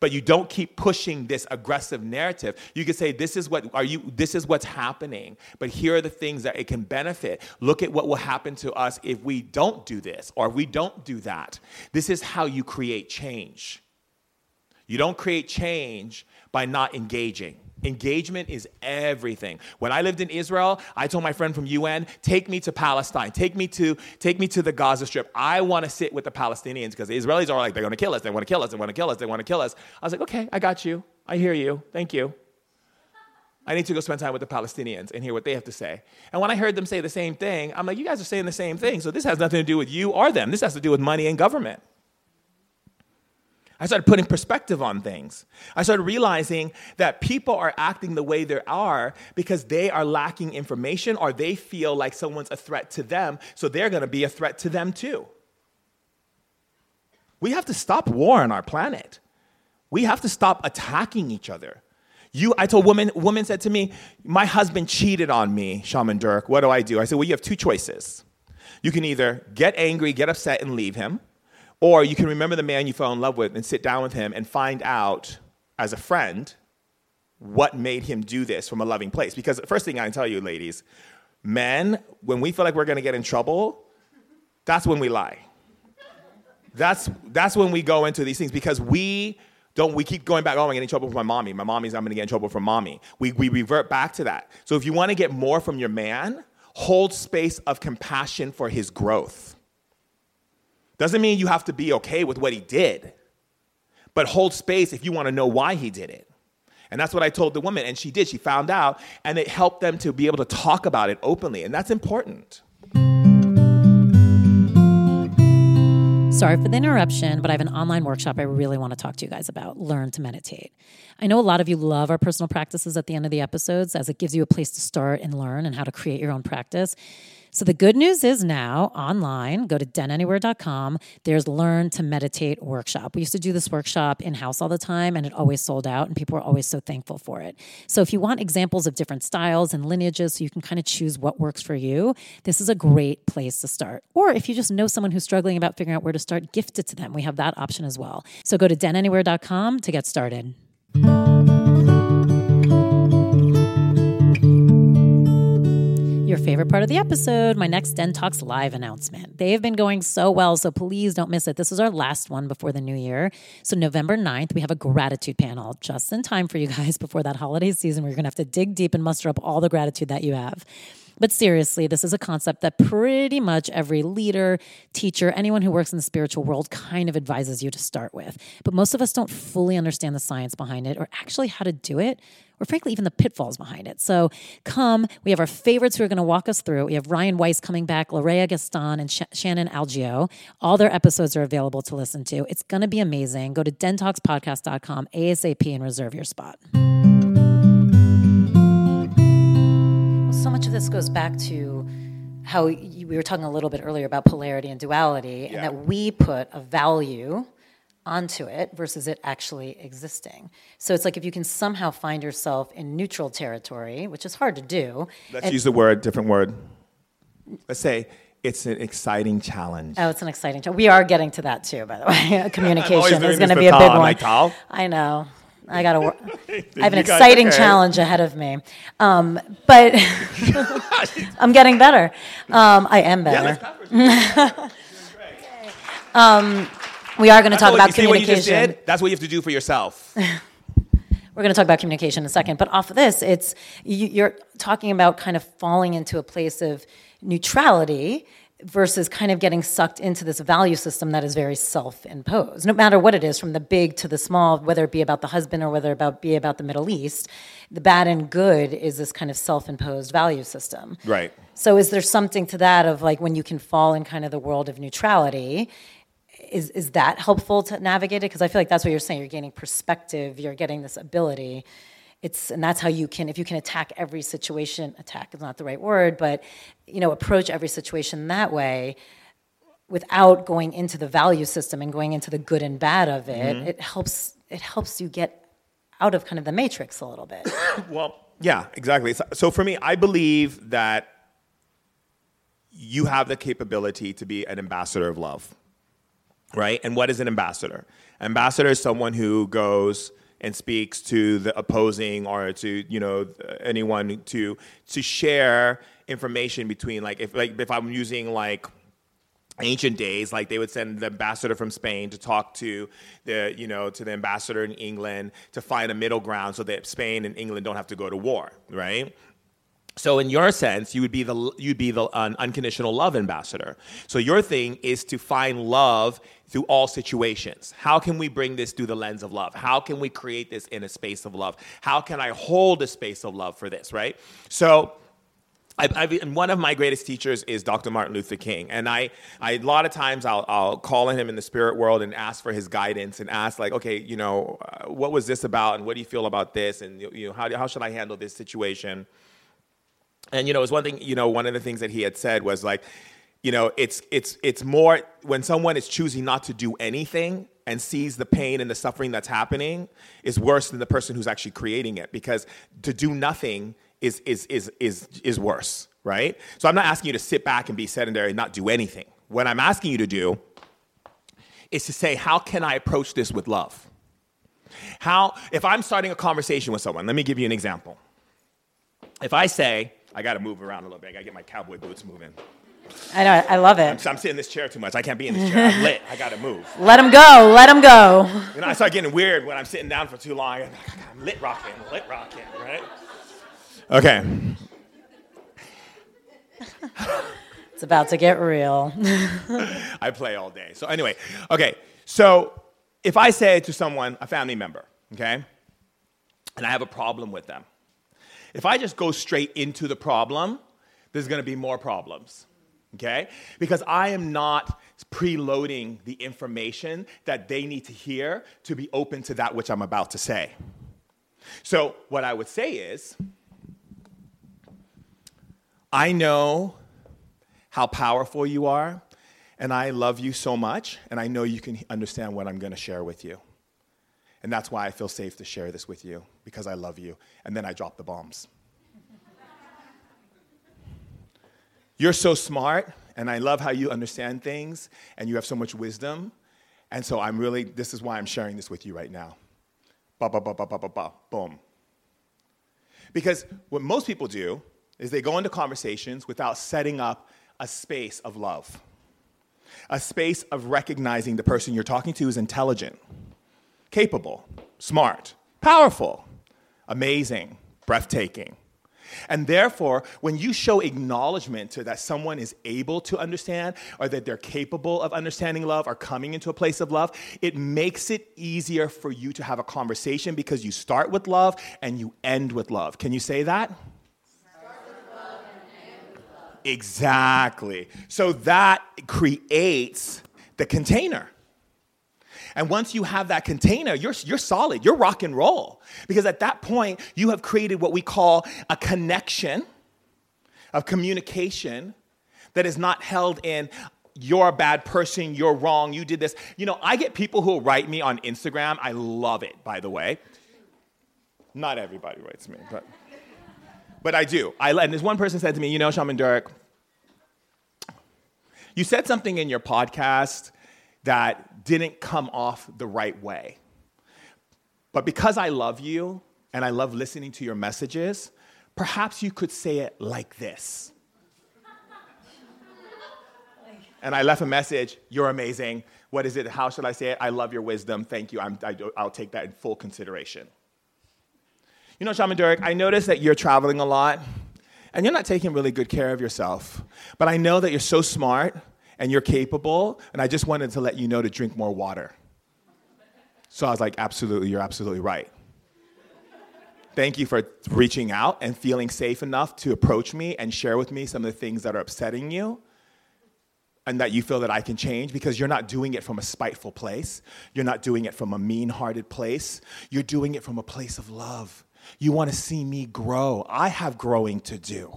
Speaker 2: but you don't keep pushing this aggressive narrative. You can say this is what are you this is what's happening. But here are the things that it can benefit. Look at what will happen to us if we don't do this or we don't do that. This is how you create change. You don't create change by not engaging Engagement is everything. When I lived in Israel, I told my friend from UN, take me to Palestine, take me to, take me to the Gaza Strip. I want to sit with the Palestinians because the Israelis are like, they're going to kill us, they want to kill us, they want to kill us, they want to kill us. I was like, okay, I got you. I hear you. Thank you. I need to go spend time with the Palestinians and hear what they have to say. And when I heard them say the same thing, I'm like, you guys are saying the same thing. So this has nothing to do with you or them. This has to do with money and government. I started putting perspective on things. I started realizing that people are acting the way they are because they are lacking information or they feel like someone's a threat to them, so they're to be a threat to them too. We have to stop war on our planet. We have to stop attacking each other. You, I told woman, woman said to me, my husband cheated on me, Shaman Durek. What do I do? I said, well, you have two choices. You can either get angry, get upset, and leave him, or you can remember the man you fell in love with and sit down with him and find out as a friend what made him do this from a loving place. Because the first thing I can tell you, ladies, men, when we feel like we're gonna get in trouble, that's when we lie. That's, that's when we go into these things because we don't, we keep going back, oh, I'm gonna in trouble from my mommy. My mommy's, I'm gonna get in trouble from mommy. We, we revert back to that. So if you wanna get more from your man, hold space of compassion for his growth. Doesn't mean you have to be okay with what he did, but hold space if you want to know why he did it. And that's what I told the woman, and she did. She found out, and it helped them to be able to talk about it openly, and that's important.
Speaker 1: Sorry for the interruption, but I have an online workshop I really want to talk to you guys about Learn to Meditate. I know a lot of you love our personal practices at the end of the episodes as it gives you a place to start and learn and how to create your own practice. So the good news is now online, go to denanywhere.com. There's Learn to Meditate workshop. We used to do this workshop in house all the time and it always sold out and people were always so thankful for it. So if you want examples of different styles and lineages so you can kind of choose what works for you, this is a great place to start. Or if you just know someone who's struggling about figuring out where to start, gift it to them. We have that option as well. So go to denanywhere.com to get started. Your favorite part of the episode, my next Den Talks Live announcement. They have been going so well, so please don't miss it. This is our last one before the new year. So, November 9th, we have a gratitude panel just in time for you guys before that holiday season. We're going to have to dig deep and muster up all the gratitude that you have. But seriously, this is a concept that pretty much every leader, teacher, anyone who works in the spiritual world kind of advises you to start with. But most of us don't fully understand the science behind it or actually how to do it or frankly, even the pitfalls behind it. So come, we have our favorites who are going to walk us through. We have Ryan Weiss coming back, Larea Gaston, and Sh- Shannon Algeo. All their episodes are available to listen to. It's going to be amazing. Go to dentalkspodcast.com ASAP and reserve your spot. So much of this goes back to how we were talking a little bit earlier about polarity and duality, yeah. and that we put a value onto it versus it actually existing. So it's like if you can somehow find yourself in neutral territory, which is hard to do.
Speaker 2: Let's use the word, different word. Let's say it's an exciting challenge.
Speaker 1: Oh, it's an exciting challenge. We are getting to that too, by the way. Communication is going to be a big one. I know. I got to. I have an exciting okay. challenge ahead of me. Um, but I'm getting better. Um, I am better. Yeah, um, we are going to talk about communication.
Speaker 2: That's what you have to do for yourself.
Speaker 1: We're going to talk about communication in a second. But off of this, it's you, you're talking about kind of falling into a place of neutrality versus kind of getting sucked into this value system that is very self-imposed no matter what it is from the big to the small whether it be about the husband or whether it be about the middle east the bad and good is this kind of self-imposed value system.
Speaker 2: Right.
Speaker 1: So is there something to that of like when you can fall in kind of the world of neutrality is, is that helpful to navigate it? Because i feel like that's what you're saying you're gaining perspective you're getting this ability it's and that's how you can if you can attack every situation attack is not the right word but you know approach every situation that way without going into the value system and going into the good and bad of it mm-hmm. it helps it helps you get out of kind of the matrix a little bit.
Speaker 2: Well yeah exactly. So, so for me i believe that you have the capability to be an ambassador of love right? And what is an ambassador? Ambassador is someone who goes and speaks to the opposing or to you know anyone to to share information between like if like if I'm using like ancient days like they would send the ambassador from spain to talk to the you know to the ambassador in england to find a middle ground so that spain and england don't have to go to war right so in your sense, you would be the you'd be the an unconditional love ambassador. So your thing is to find love through all situations. How can we bring this through the lens of love? How can we create this in a space of love? How can I hold a space of love for this, right? So I've, I've, one of my greatest teachers is Dr. Martin Luther King, and I, I a lot of times I'll, I'll call on him in the spirit world and ask for his guidance and ask like, okay, you know, uh, what was this about, and what do you feel about this, and you know, how, how should I handle this situation? And you know, it was one thing. You know, one of the things that he had said was like, you know, it's it's it's more when someone is choosing not to do anything and sees the pain and the suffering that's happening is worse than the person who's actually creating it because to do nothing is is is is is worse, right? So I'm not asking you to sit back and be sedentary and not do anything. What I'm asking you to do is to say, how can I approach this with love? How, if I'm starting a conversation with someone, let me give you an example. If I say, I got to move around a little bit. I got to get my cowboy boots moving.
Speaker 1: I know. I love it.
Speaker 2: I'm, I'm, sitting in this chair too much. I can't be in this chair. I'm lit. I got to move.
Speaker 1: Let him go. Let him go.
Speaker 2: You know, I start getting weird when I'm sitting down for too long. I'm lit rocking, lit rocking, right? Okay.
Speaker 1: it's about to get real.
Speaker 2: I play all day. So anyway, okay. So if I say to someone, a family member, okay, and I have a problem with them, if I just go straight into the problem, there's going to be more problems. Okay? Because I am not preloading the information that they need to hear to be open to that which I'm about to say. So, what I would say is, I know how powerful you are, and I love you so much, and I know you can understand what I'm going to share with you. And that's why I feel safe to share this with you, because I love you. And then I drop the bombs. You're so smart, and I love how you understand things, and you have so much wisdom. And so I'm really, this is why I'm sharing this with you right now. Ba, ba, ba, ba, ba, ba, ba, boom. Because what most people do is they go into conversations without setting up a space of love, a space of recognizing the person you're talking to is intelligent, capable, smart, powerful, amazing, breathtaking. And therefore, when you show acknowledgement to that someone is able to understand or that they're capable of understanding love or coming into a place of love, it makes it easier for you to have a conversation because you start with love and you end with love. Can you say that? Exactly. So that creates the container. And once you have that container, you're, you're solid, you're rock and roll. Because at that point, you have created what we call a connection of communication that is not held in you're a bad person, you're wrong, you did this. You know, I get people who write me on Instagram. I love it, by the way. Not everybody writes me, but but I do. I, and this one person said to me, you know, Shaman Durek, you said something in your podcast that didn't come off the right way. But because I love you and I love listening to your messages, perhaps you could say it like this. and I left a message You're amazing. What is it? How should I say it? I love your wisdom. Thank you. I'm, I, will take that in full consideration. You know, Shaman Durek, I noticed that you're traveling a lot and you're not taking really good care of yourself. But I know that you're so smart and you're capable, and I just wanted to let you know to drink more water. So I was like, absolutely, you're absolutely right. Thank you for reaching out and feeling safe enough to approach me and share with me some of the things that are upsetting you and that you feel that I can change because you're not doing it from a spiteful place. You're not doing it from a mean hearted place. You're doing it from a place of love. You want to see me grow. I have growing to do.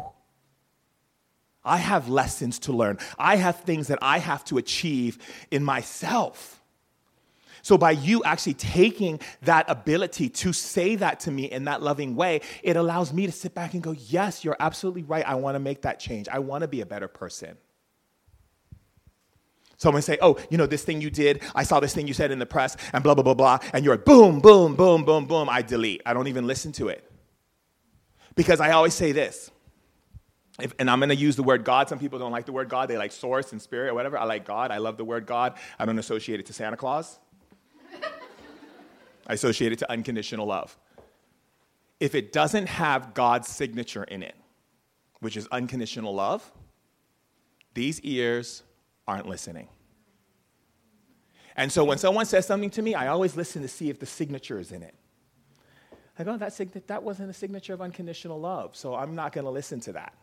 Speaker 2: I have lessons to learn. I have things that I have to achieve in myself. So, by you actually taking that ability to say that to me in that loving way, it allows me to sit back and go, Yes, you're absolutely right. I want to make that change. I want to be a better person. Someone say, Oh, you know, this thing you did, I saw this thing you said in the press, and blah, blah, blah, blah. And you're boom, boom, boom, boom, boom. I delete. I don't even listen to it. Because I always say this if, and I'm going to use the word God. Some people don't like the word God. They like source and spirit or whatever. I like God. I love the word God. I don't associate it to Santa Claus. I associate it to unconditional love. If it doesn't have God's signature in it, which is unconditional love, these ears aren't listening. And so when someone says something to me, I always listen to see if the signature is in it. I go, oh, that, that wasn't a signature of unconditional love, so I'm not going to listen to that.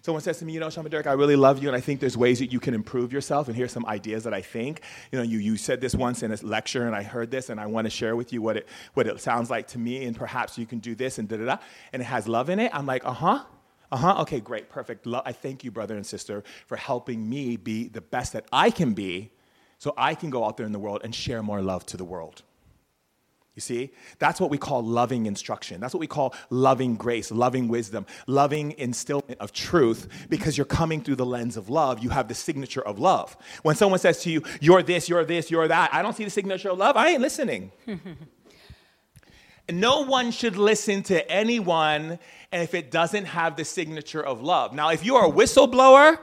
Speaker 2: Someone says to me, you know, Shaman Durek, I really love you, and I think there's ways that you can improve yourself, and here's some ideas that I think. You know, you, you said this once in a lecture, and I heard this, and I want to share with you what it, what it sounds like to me, and perhaps you can do this, and da da da. And it has love in it. I'm like, uh huh. Uh huh. Okay, great, perfect. Lo- I thank you, brother and sister, for helping me be the best that I can be so I can go out there in the world and share more love to the world. You see? That's what we call loving instruction. That's what we call loving grace, loving wisdom, loving instillment of truth because you're coming through the lens of love. You have the signature of love. When someone says to you, you're this, you're this, you're that, I don't see the signature of love, I ain't listening. no one should listen to anyone if it doesn't have the signature of love. Now, if you're a whistleblower,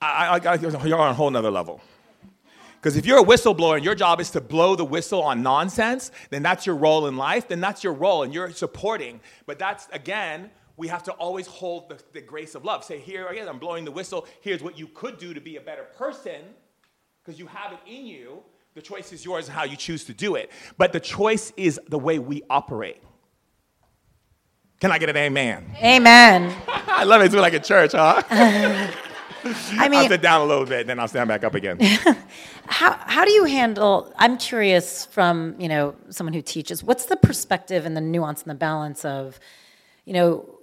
Speaker 2: I, I, I, you're on a whole nother level. Because if you're a whistleblower and your job is to blow the whistle on nonsense, then that's your role in life, then that's your role and you're supporting. But that's, again, we have to always hold the, the grace of love. Say, here again, I'm blowing the whistle. Here's what you could do to be a better person, because you have it in you. The choice is yours how you choose to do it. But the choice is the way we operate. Can I get an amen?
Speaker 1: Amen.
Speaker 2: I love it. It's like a church, huh?
Speaker 1: I mean,
Speaker 2: I'll sit down a little bit, then I'll stand back up again.
Speaker 1: how how do you handle? I'm curious from you know someone who teaches. What's the perspective and the nuance and the balance of, you know,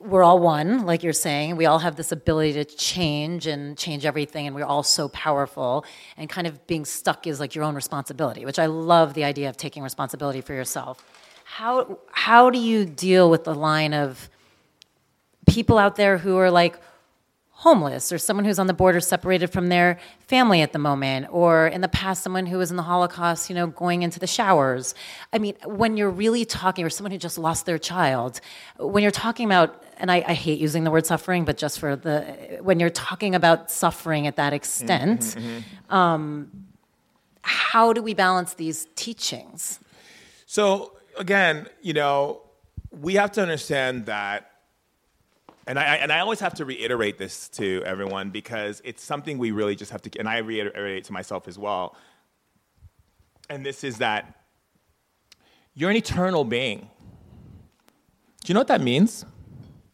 Speaker 1: we're all one, like you're saying. We all have this ability to change and change everything, and we're all so powerful. And kind of being stuck is like your own responsibility, which I love the idea of taking responsibility for yourself. How how do you deal with the line of people out there who are like homeless or someone who's on the border separated from their family at the moment or in the past someone who was in the holocaust you know going into the showers i mean when you're really talking or someone who just lost their child when you're talking about and I, I hate using the word suffering but just for the when you're talking about suffering at that extent mm-hmm, mm-hmm. Um, how do we balance these teachings
Speaker 2: so again you know we have to understand that and I, and I always have to reiterate this to everyone because it's something we really just have to, and I reiterate to myself as well. And this is that you're an eternal being. Do you know what that means?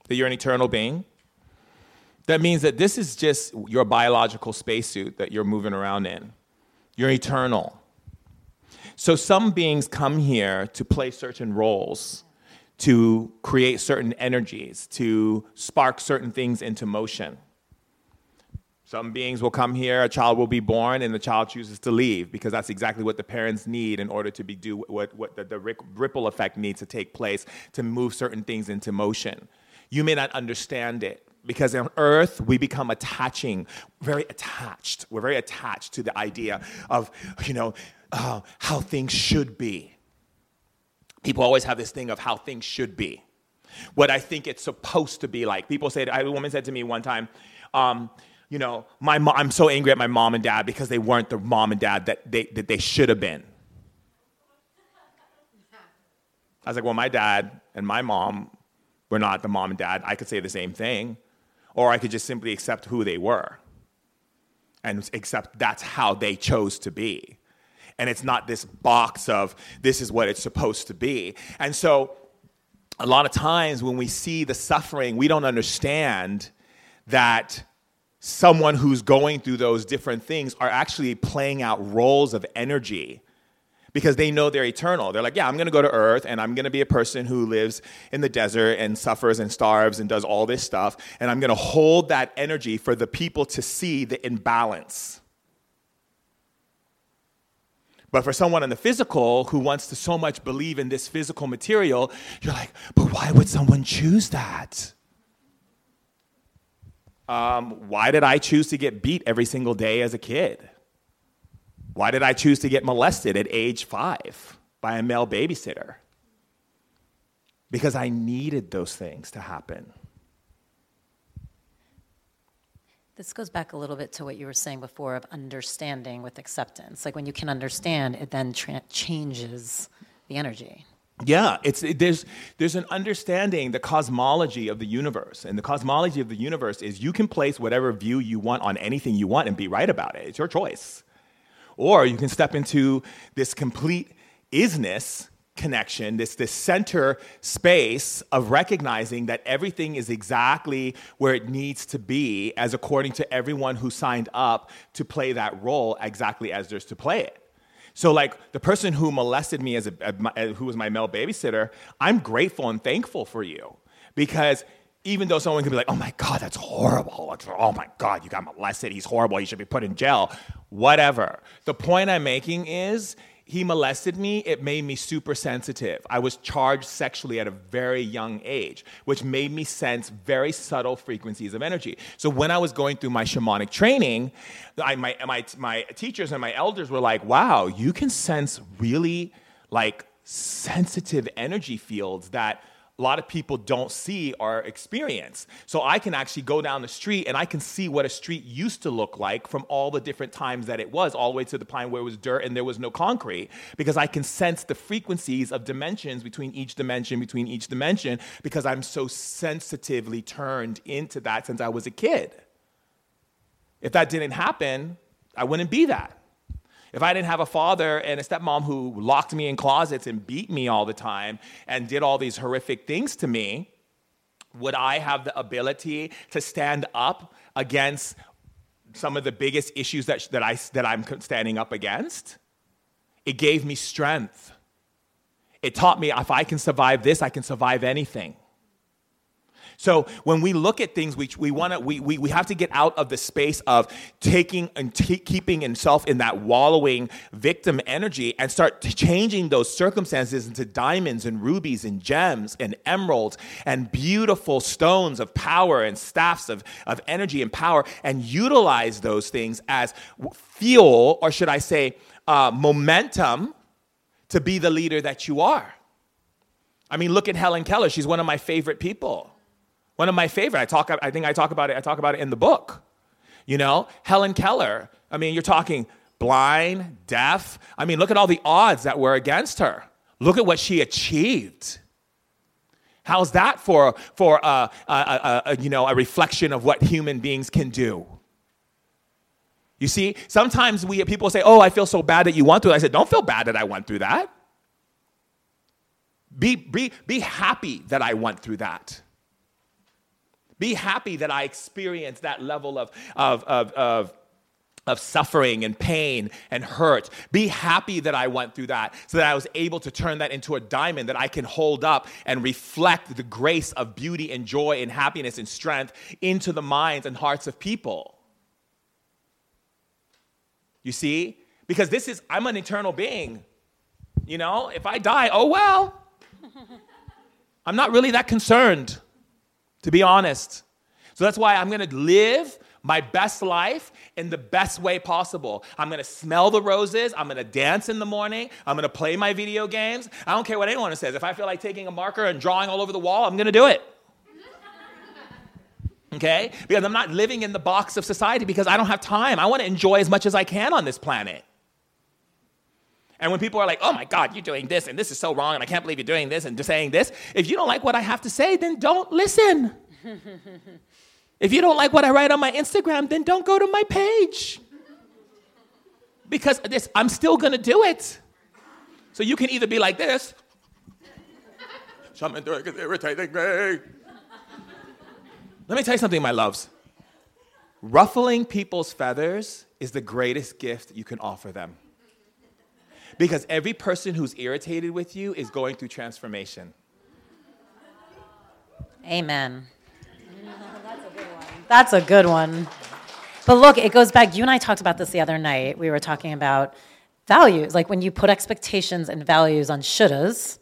Speaker 2: That you're an eternal being? That means that this is just your biological spacesuit that you're moving around in. You're eternal. So some beings come here to play certain roles to create certain energies, to spark certain things into motion. Some beings will come here, a child will be born, and the child chooses to leave because that's exactly what the parents need in order to be do what, what the, the ripple effect needs to take place to move certain things into motion. You may not understand it because on earth we become attaching, very attached. We're very attached to the idea of, you know, uh, how things should be people always have this thing of how things should be, what I think it's supposed to be like. People say, a woman said to me one time, um, you know, my mom, I'm so angry at my mom and dad because they weren't the mom and dad that they, that they should have been. I was like, well, my dad and my mom were not the mom and dad. I could say the same thing. Or I could just simply accept who they were and accept that's how they chose to be and it's not this box of this is what it's supposed to be. And so, a lot of times when we see the suffering, we don't understand that someone who's going through those different things are actually playing out roles of energy because they know they're eternal. They're like, yeah, I'm going to go to earth and I'm going to be a person who lives in the desert and suffers and starves and does all this stuff. And I'm going to hold that energy for the people to see the imbalance. But for someone in the physical who wants to so much believe in this physical material, you're like, but why would someone choose that? Um, why did I choose to get beat every single day as a kid? Why did I choose to get molested at age five by a male babysitter? Because I needed those things to happen.
Speaker 1: This goes back a little bit to what you were saying before of understanding with acceptance. Like when you can understand, it then tra- changes the energy.
Speaker 2: Yeah, it's it, there's there's an understanding the cosmology of the universe, and the cosmology of the universe is you can place whatever view you want on anything you want and be right about it. It's your choice, or you can step into this complete isness connection, this, this center space of recognizing that everything is exactly where it needs to be, as according to everyone who signed up to play that role exactly as there's to play it. So, like the person who molested me as a, who was my male babysitter, I'm grateful and thankful for you because even though someone can be like, "Oh my God, that's horrible," "Oh my God, you got molested. He's horrible. He should be put in jail." Whatever. The point I'm making is he molested me, it made me super sensitive. I was charged sexually at a very young age, which made me sense very subtle frequencies of energy. So when I was going through my shamanic training, I, my, my, my teachers and my elders were like, wow, you can sense really like sensitive energy fields that a lot of people don't see or experience. So I can actually go down the street and I can see what a street used to look like from all the different times that it was, all the way to the time where it was dirt and there was no concrete, because I can sense the frequencies of dimensions between each dimension, between each dimension, because I'm so sensitively turned into that since I was a kid. If that didn't happen, I wouldn't be that. If I didn't have a father and a stepmom who locked me in closets and beat me all the time and did all these horrific things to me, would I have the ability to stand up against some of the biggest issues that, that, I, that I'm standing up against? It gave me strength. It taught me if I can survive this, I can survive anything. So when we look at things, we, we want to we, we, we have to get out of the space of taking and t- keeping himself in that wallowing victim energy and start changing those circumstances into diamonds and rubies and gems and emeralds and beautiful stones of power and staffs of, of energy and power and utilize those things as fuel, or should I say, uh, momentum to be the leader that you are. I mean, look at Helen Keller. She's one of my favorite people. One of my favorite. I talk. I think I talk about it. I talk about it in the book. You know, Helen Keller. I mean, you're talking blind, deaf. I mean, look at all the odds that were against her. Look at what she achieved. How's that for, for uh, a, a, a, you know, a reflection of what human beings can do? You see, sometimes we people say, "Oh, I feel so bad that you went through." I said, "Don't feel bad that I went through that. Be, be, be happy that I went through that. Be happy that I experienced that level of, of, of, of, of suffering and pain and hurt. Be happy that I went through that so that I was able to turn that into a diamond that I can hold up and reflect the grace of beauty and joy and happiness and strength into the minds and hearts of people. You see? Because this is, I'm an eternal being. You know, if I die, oh well. I'm not really that concerned, to be honest. So that's why I'm gonna live my best life in the best way possible. I'm gonna smell the roses. I'm gonna dance in the morning. I'm gonna play my video games. I don't care what anyone says. If I feel like taking a marker and drawing all over the wall, I'm gonna do it. Okay? Because I'm not living in the box of society because I don't have time. I wanna enjoy as much as I can on this planet. And when people are like, oh my God, you're doing this and this is so wrong and I can't believe you're doing this and just saying this, if you don't like what I have to say, then don't listen. if you don't like what I write on my Instagram, then don't go to my page. Because this, I'm still gonna do it. So you can either be like this, something is irritating me. Let me tell you something, my loves. Ruffling people's feathers is the greatest gift you can offer them. Because every person who's irritated with you is going through transformation.
Speaker 1: Amen. That's a good one. That's a good one. But look, it goes back. You and I talked about this the other night. We were talking about values. Like when you put expectations and values on shouldas,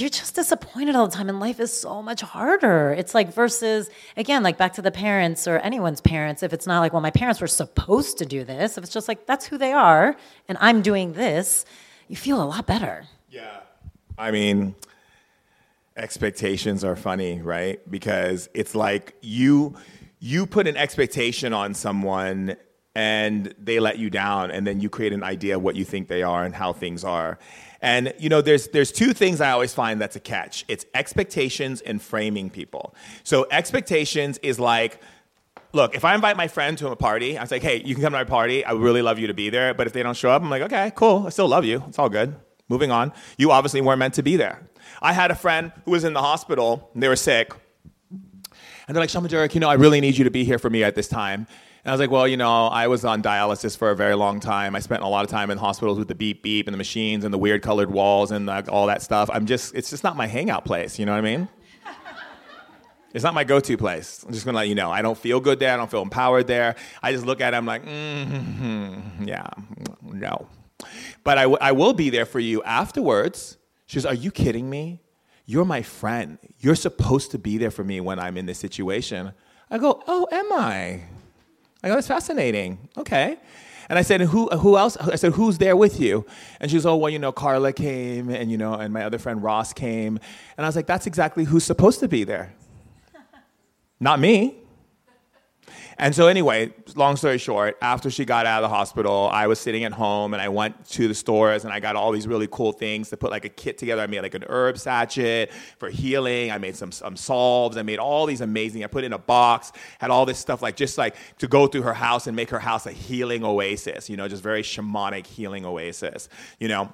Speaker 1: you're just disappointed all the time and life is so much harder it's like versus again like back to the parents or anyone's parents if it's not like well my parents were supposed to do this if it's just like that's who they are and i'm doing this you feel a lot better.
Speaker 2: Yeah. I mean, expectations are funny, right? Because it's like you you put an expectation on someone and they let you down and then you create an idea of what you think they are and how things are. And you know, there's there's two things I always find that's a catch. It's expectations and framing people. So expectations is like look, if I invite my friend to a party, I was like, hey, you can come to my party. I would really love you to be there. But if they don't show up, I'm like, okay, cool. I still love you. It's all good. Moving on. You obviously weren't meant to be there. I had a friend who was in the hospital. They were sick. And they're like, Shaman Durek, you know, I really need you to be here for me at this time. And I was like, well, you know, I was on dialysis for a very long time. I spent a lot of time in hospitals with the beep beep and the machines and the weird colored walls and all that stuff. I'm just, it's just not my hangout place. You know what I mean? It's not my go-to place. I'm just gonna let you know. I don't feel good there. I don't feel empowered there. I just look at it. I'm like, mm-hmm, yeah, no. But I, w- I will be there for you afterwards. She goes, Are you kidding me? You're my friend. You're supposed to be there for me when I'm in this situation. I go, Oh, am I? I go, That's fascinating. Okay. And I said, who, who else? I said, who's there with you? And she was, oh, well, you know, Carla came and, you know, and my other friend Ross came. And I was like, that's exactly who's supposed to be there. Not me. And so, anyway, long story short, after she got out of the hospital, I was sitting at home and I went to the stores and I got all these really cool things to put like a kit together. I made like an herb sachet for healing. I made some, some salves. I made all these amazing, I put it in a box, had all this stuff like just like to go through her house and make her house a healing oasis, you know, just very shamanic healing oasis, you know.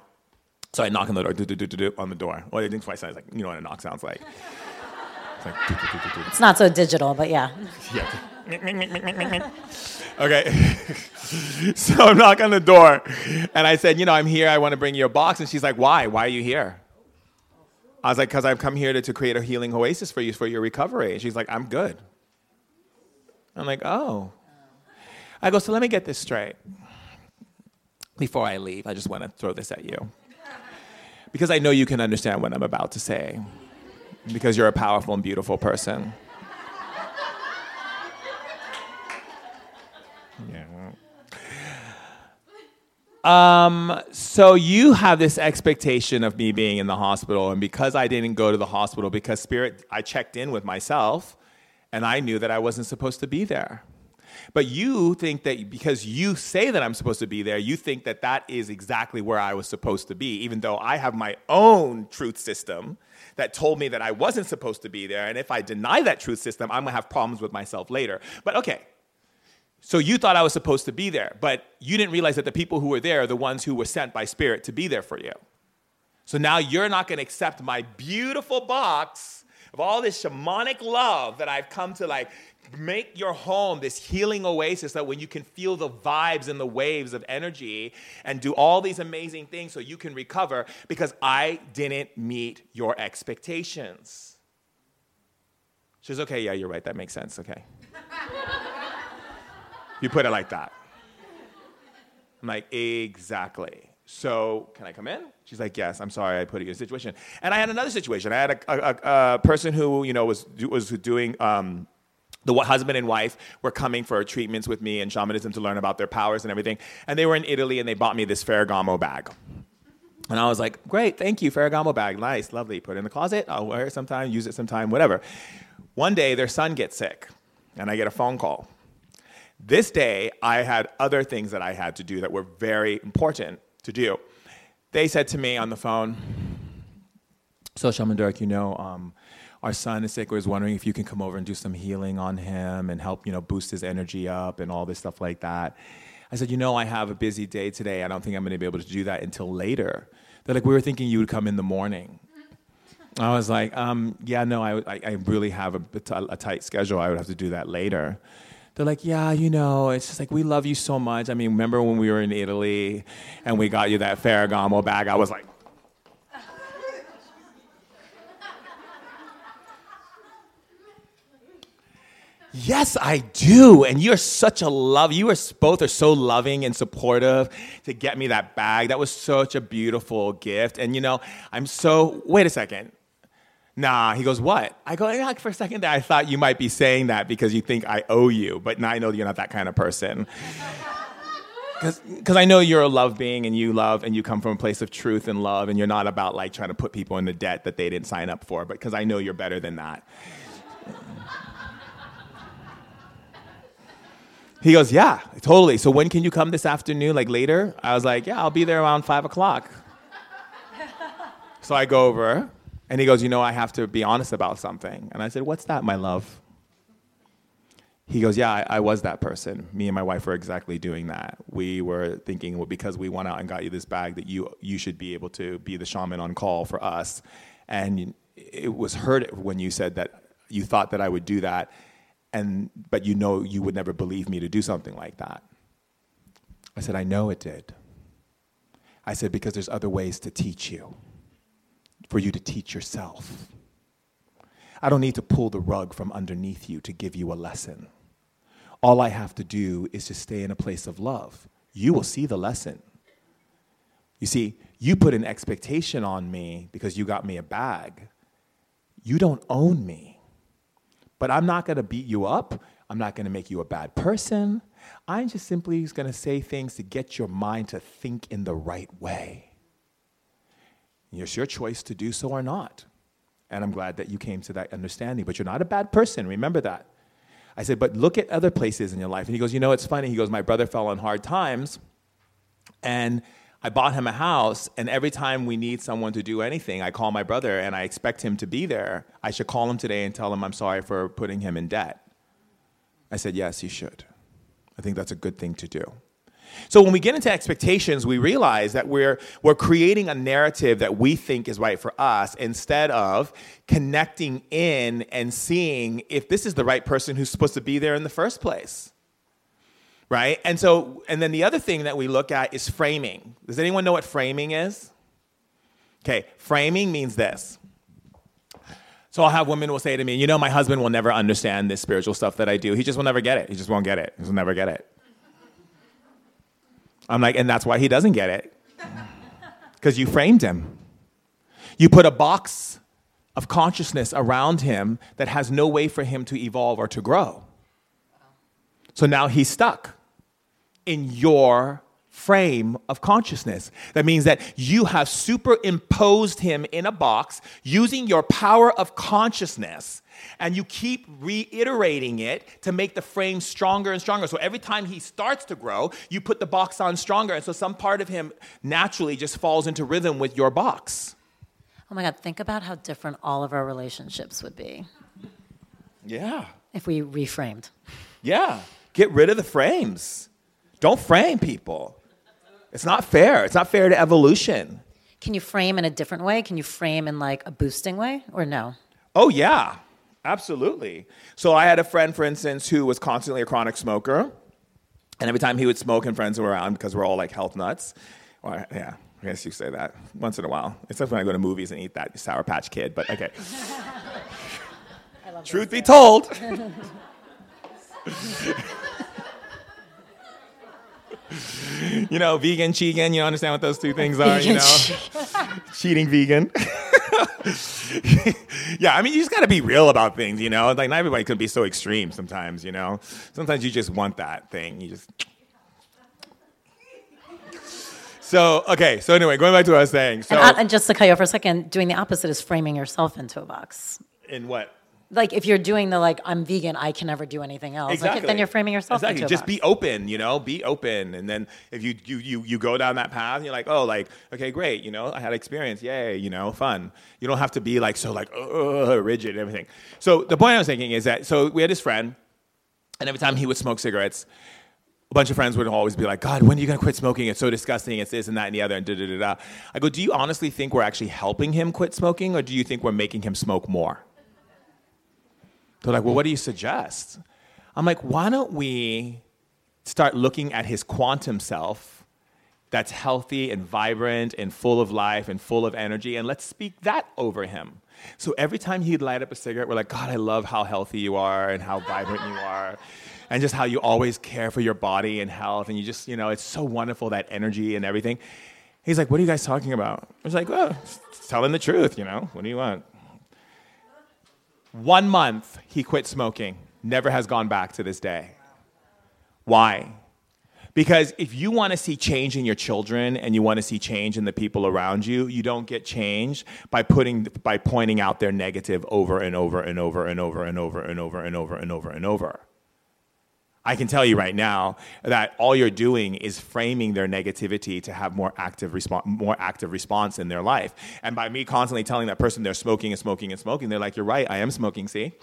Speaker 2: So I knock on the door, do, do, do, do, do, on the door. Well, I think twice, I was like, you know what a knock sounds like.
Speaker 1: It's, like, it's not so digital, but yeah.
Speaker 2: Yeah. okay. so I knock on the door, and I said, you know, I'm here. I want to bring you a box. And she's like, why? Why are you here? I was like, because I've come here to, to create a healing oasis for you for your recovery. And she's like, I'm good. I'm like, oh. I go, so let me get this straight. Before I leave, I just want to throw this at you. Because I know you can understand what I'm about to say because you're a powerful and beautiful person. Yeah. Um, so you have this expectation of me being in the hospital, and because I didn't go to the hospital, because spirit, I checked in with myself, and I knew that I wasn't supposed to be there. But you think that because you say that I'm supposed to be there, you think that that is exactly where I was supposed to be, even though I have my own truth system that told me that I wasn't supposed to be there. And if I deny that truth system, I'm gonna have problems with myself later. But okay, so you thought I was supposed to be there, but you didn't realize that the people who were there are the ones who were sent by Spirit to be there for you. So now you're not gonna accept my beautiful box of all this shamanic love that I've come to like make your home this healing oasis that when you can feel the vibes and the waves of energy and do all these amazing things so you can recover because I didn't meet your expectations. She says, okay, yeah, you're right. That makes sense. Okay. you put it like that. I'm like, exactly. So, can I come in? She's like, yes. I'm sorry, I put you in a situation. And I had another situation. I had a, a, a person who, you know, was was doing um, the husband and wife were coming for treatments with me and shamanism to learn about their powers and everything. And they were in Italy and they bought me this Ferragamo bag. And I was like, great, thank you, Ferragamo bag. Nice, lovely. Put it in the closet. I'll wear it sometime, use it sometime, whatever. One day, their son gets sick, and I get a phone call. This day, I had other things that I had to do that were very important to do. They said to me on the phone, So, Shaman Durek, you know, um, our son is sick. I was wondering if you can come over and do some healing on him and help, you know, boost his energy up and all this stuff like that. I said, you know, I have a busy day today. I don't think I'm going to be able to do that until later. They're like, we were thinking you would come in the morning. I was like, um, yeah, no, I, I, I really have a, a tight schedule. I would have to do that later. They're like, yeah, you know, it's just like we love you so much. I mean, remember when we were in Italy and we got you that Ferragamo bag? I was like, Yes, I do. And you're such a love. You are both are so loving and supportive to get me that bag. That was such a beautiful gift. And you know, I'm so wait a second. Nah, he goes, what? I go, yeah, for a second there, I thought you might be saying that because you think I owe you, but now I know you're not that kind of person. Because I know you're a love being and you love and you come from a place of truth and love and you're not about like trying to put people in the debt that they didn't sign up for, but because I know you're better than that. He goes, Yeah, totally. So when can you come this afternoon, like later? I was like, Yeah, I'll be there around five o'clock. so I go over, and he goes, You know, I have to be honest about something. And I said, What's that, my love? He goes, Yeah, I, I was that person. Me and my wife were exactly doing that. We were thinking, well, because we went out and got you this bag, that you you should be able to be the shaman on call for us. And it was hurt when you said that you thought that I would do that and but you know you would never believe me to do something like that. I said, I know it did. I said, because there's other ways to teach you, for you to teach yourself. I don't need to pull the rug from underneath you to give you a lesson. All I have to do is to stay in a place of love. You will see the lesson. You see, you put an expectation on me because you got me a bag. You don't own me. But I'm not going to beat you up. I'm not going to make you a bad person. I'm just simply going to say things to get your mind to think in the right way. It's your choice to do so or not. And I'm glad that you came to that understanding. But you're not a bad person. Remember that. I said, but look at other places in your life. And he goes, you know, it's funny. He goes, my brother fell on hard times. And I bought him a house, and every time we need someone to do anything, I call my brother and I expect him to be there. I should call him today and tell him I'm sorry for putting him in debt. I said, Yes, you should. I think that's a good thing to do. So when we get into expectations, we realize that we're, we're creating a narrative that we think is right for us instead of connecting in and seeing if this is the right person who's supposed to be there in the first place right? And so, and then the other thing that we look at is framing. Does anyone know what framing is? Okay, framing means this. So I'll have women will say to me, you know, my husband will never understand this spiritual stuff that I do. He just will never get it. He just won't get it. He will never get it. I'm like, and that's why he doesn't get it. Because you framed him. You put a box of consciousness around him that has no way for him to evolve or to grow. So now he's stuck in your frame of consciousness. That means that you have superimposed him in a box using your power of consciousness and you keep reiterating it to make the frame stronger and stronger. So every time he starts to grow, you put the box on stronger. And so some part of him naturally just falls into rhythm with your box.
Speaker 1: Oh my God, think about how different all of our relationships would be
Speaker 2: Yeah.
Speaker 1: if we reframed.
Speaker 2: Yeah. Get rid of the frames. Don't frame people. It's not fair. It's not fair to evolution.
Speaker 1: Can you frame in a different way? Can you frame in like a boosting way or no?
Speaker 2: Oh, yeah. Absolutely. So I had a friend, for instance, who was constantly a chronic smoker. And every time he would smoke and friends were around, because we're all like health nuts, or, yeah, I guess you say that once in a while. Except when I go to movies and eat that Sour Patch Kid, but okay. Truth be told, you know, vegan, cheating, you understand what those two things are, you
Speaker 1: Vegan,
Speaker 2: know? Cheating vegan. yeah, I mean, you just got to be real about things, you know? Like, not everybody can be so extreme sometimes, you know? Sometimes you just want that thing. You just. So, okay, so anyway, going back to what I was saying. So,
Speaker 1: And, uh, and just to cut you off for a second, doing the opposite is framing yourself into a box.
Speaker 2: in what?
Speaker 1: Like if you're doing the like I'm vegan, I can never do anything else. Like, then you're framing yourself
Speaker 2: exactly. Just
Speaker 1: box.
Speaker 2: be open, you know, be open. And then if you, you, you, you go down that path, you're like, oh, like, okay, great, you know, I had experience, yay, you know, fun. You don't have to be like so like uh, rigid and everything. So the point I was thinking is that, so we had this friend, and every time he would smoke cigarettes, a bunch of friends would always be like, God, when are you going to quit smoking? It's so disgusting. It's this and that and the other and da da da da. I go, do you honestly think we're actually helping him quit smoking or do you think we're making him smoke more? They're like, well, what do you suggest? I'm like, why don't we start looking at his quantum self that's healthy and vibrant and full of life and full of energy and let's speak that over him. So every time he'd light up a cigarette, we're like, God, I love how healthy you are and how vibrant you are. And just how you always care for your body and health. And you just, you know, it's so wonderful, that energy and everything. He's like, What are you guys talking about? I was like, Well, just telling the truth, you know. What do you want? One month, he quit smoking, never has gone back to this day. Why? Because if you want to see change in your children and you want to see change in the people around you, you don't get change by putting by pointing out their negative over and over and over and over and over and over and over and over and over. I can tell you right now that all you're doing is framing their negativity to have more active response, more active response in their life. And by me constantly telling that person they're smoking and smoking and smoking, they're like, "You're right, I am smoking. See,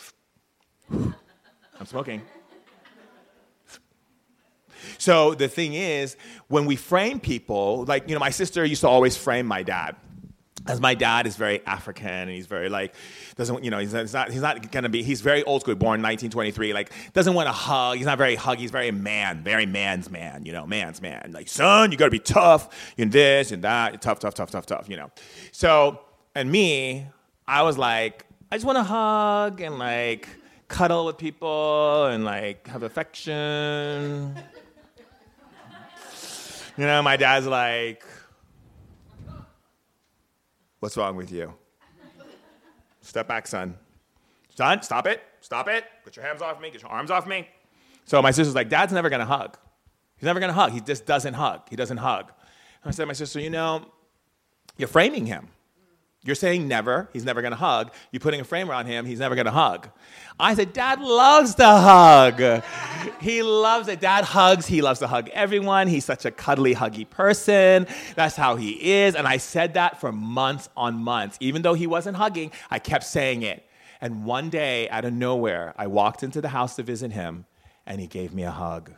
Speaker 2: I'm smoking." So the thing is, when we frame people, like you know, my sister used to always frame my dad. As my dad is very African and he's very like doesn't you know he's, not he's not gonna be he's very old school born 1923 like doesn't want to hug. He's not very hug he's very man very man's man you know man's man. Like son you gotta be tough and this and that tough tough tough tough tough you know. So and me I was like I just want to hug and like cuddle with people and like have affection. You know, my dad's like, What's wrong with you? Step back, son. Son, stop it. Stop it. Get your hands off me. Get your arms off me. So my sister's like, Dad's never going to hug. He's never going to hug. He just doesn't hug. He doesn't hug. And I said my sister, You know, you're framing him. You're saying never, he's never gonna hug. You're putting a frame around him, he's never gonna hug. I said, Dad loves to hug. he loves it. Dad hugs, he loves to hug everyone. He's such a cuddly, huggy person. That's how he is. And I said that for months on months. Even though he wasn't hugging, I kept saying it. And one day, out of nowhere, I walked into the house to visit him, and he gave me a hug.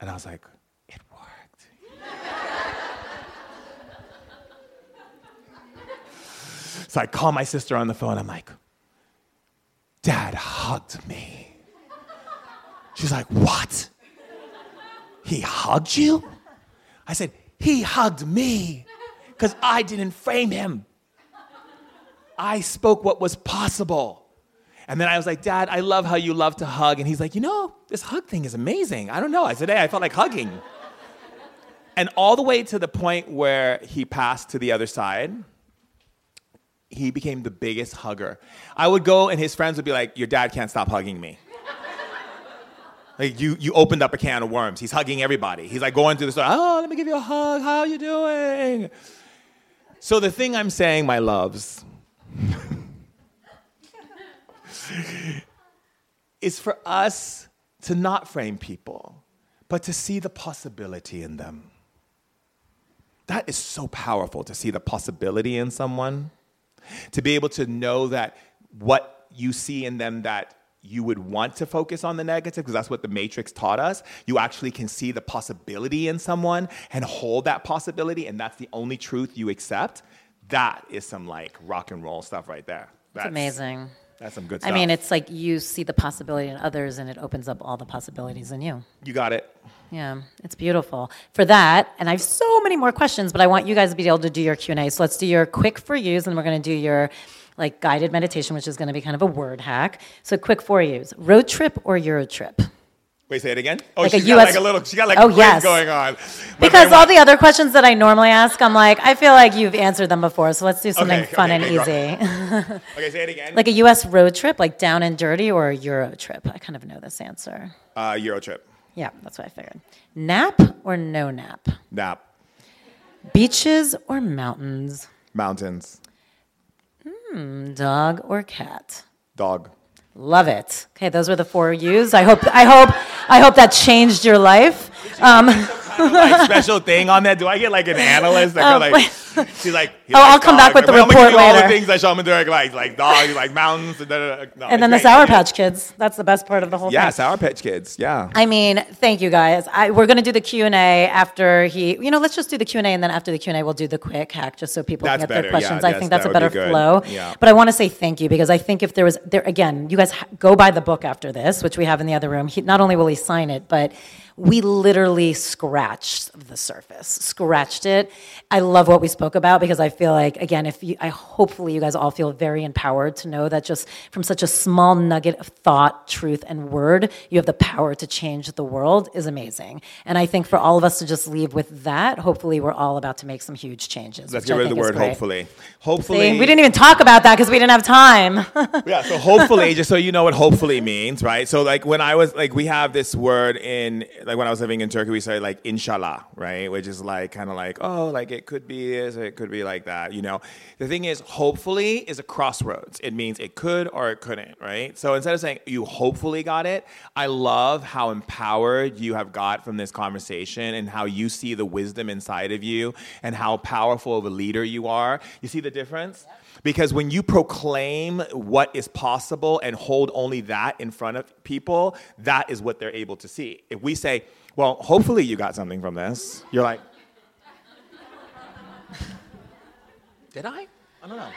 Speaker 2: And I was like, it worked. So I call my sister on the phone. I'm like, Dad hugged me. She's like, What? He hugged you? I said, He hugged me because I didn't frame him. I spoke what was possible. And then I was like, Dad, I love how you love to hug. And he's like, You know, this hug thing is amazing. I don't know. I said, Hey, I felt like hugging. And all the way to the point where he passed to the other side he became the biggest hugger. I would go and his friends would be like, Your dad can't stop hugging me. Like you, you opened up a can of worms. He's hugging everybody. He's like going to the store. Oh, let me give you a hug. How are you doing? So the thing I'm saying, my loves, is for us to not frame people, but to see the possibility in them. That is so powerful to see the possibility in someone, to be able to know that what you see in them that you would want to focus on the negative because that's what the matrix taught us you actually can see the possibility in someone and hold that possibility and that's the only truth you accept that is some like rock and roll stuff right there that's
Speaker 1: It's amazing.
Speaker 2: that's some good stuff.
Speaker 1: I mean, it's like you see the possibility in others and it opens up all the possibilities in you.
Speaker 2: you got it
Speaker 1: Yeah, it's beautiful. For that, and I have so many more questions, but I want you guys to be able to do your Q&A. So let's do your quick for yous and we're going to do your like guided meditation, which is going to be kind of a word hack. So quick for yous. Road trip or Euro trip?
Speaker 2: wait say it again oh
Speaker 1: Like a
Speaker 2: she's got
Speaker 1: US
Speaker 2: like a little she got like
Speaker 1: Oh,
Speaker 2: quiz
Speaker 1: yes.
Speaker 2: going on But
Speaker 1: Because all the other questions that I normally ask, I'm like, I feel like you've answered them before. So let's do something
Speaker 2: Okay,
Speaker 1: fun
Speaker 2: okay,
Speaker 1: and easy.
Speaker 2: okay say it again
Speaker 1: like a US road trip, like down and dirty, or a Euro trip? I kind of know this answer.
Speaker 2: uh, euro trip
Speaker 1: Yeah, that's what I figured. Nap or no nap?
Speaker 2: nap
Speaker 1: Beaches or mountains?
Speaker 2: mountains
Speaker 1: Dog or cat?
Speaker 2: dog
Speaker 1: Love it. Okay, those were the four U's. I hope I hope I hope that changed your life. Um,
Speaker 2: like special thing on that? Do I get like an analyst that
Speaker 1: Oh,
Speaker 2: like, she's like,
Speaker 1: Oh,
Speaker 2: likes
Speaker 1: I'll come back with the
Speaker 2: I'm
Speaker 1: report
Speaker 2: you all the things that Shaman Durek likes, like dog, like mountains, and, da, da, da. No,
Speaker 1: and then the Sour. Patch Kids. That's the best part of the whole thing.
Speaker 2: Yeah,
Speaker 1: thing.
Speaker 2: Sour Patch Kids. Yeah.
Speaker 1: I mean, thank you guys. I, we're going to do the Q and A after he. You know, let's just do the Q and A, and then after the Q and A, we'll do the quick hack, just so people
Speaker 2: That's
Speaker 1: can get
Speaker 2: better,
Speaker 1: their
Speaker 2: yeah,
Speaker 1: questions. I
Speaker 2: yes,
Speaker 1: think that's
Speaker 2: that
Speaker 1: a
Speaker 2: would be
Speaker 1: better flow.
Speaker 2: Yeah.
Speaker 1: But I want to say thank you because I think if there was there again, you guys ha- go buy the book after this, which we have in the other room. He, not only will he sign it, but we literally scratched the surface, scratched it. I love what we spoke about because I feel like again, if you, I hopefully you guys all feel very empowered to know that just from such a small nugget of thought, truth, and word, you have the power to change the world is amazing. And I think for all of us to just leave with that, hopefully we're all about to make some huge changes.
Speaker 2: Let's get rid of the word hopefully. Hopefully.
Speaker 1: See, we didn't even talk about that because we didn't have time.
Speaker 2: yeah, so hopefully, just so you know what hopefully means, right? So like when I was like we have this word in like when I was living in Turkey, we say like inshallah, right? Which is like kind of like, oh, like it could be this, it could be like that, you know. The thing is, hopefully is a crossroads. It means it could or it couldn't, right? So instead of saying you hopefully got it, I love how empowered you have got from this conversation and how you see the wisdom inside of you and how powerful of a leader you are. You see the difference? Because when you proclaim what is possible and hold only that in front of people, that is what they're able to see. If we say, well, hopefully you got something from this, you're like, did I? I don't know.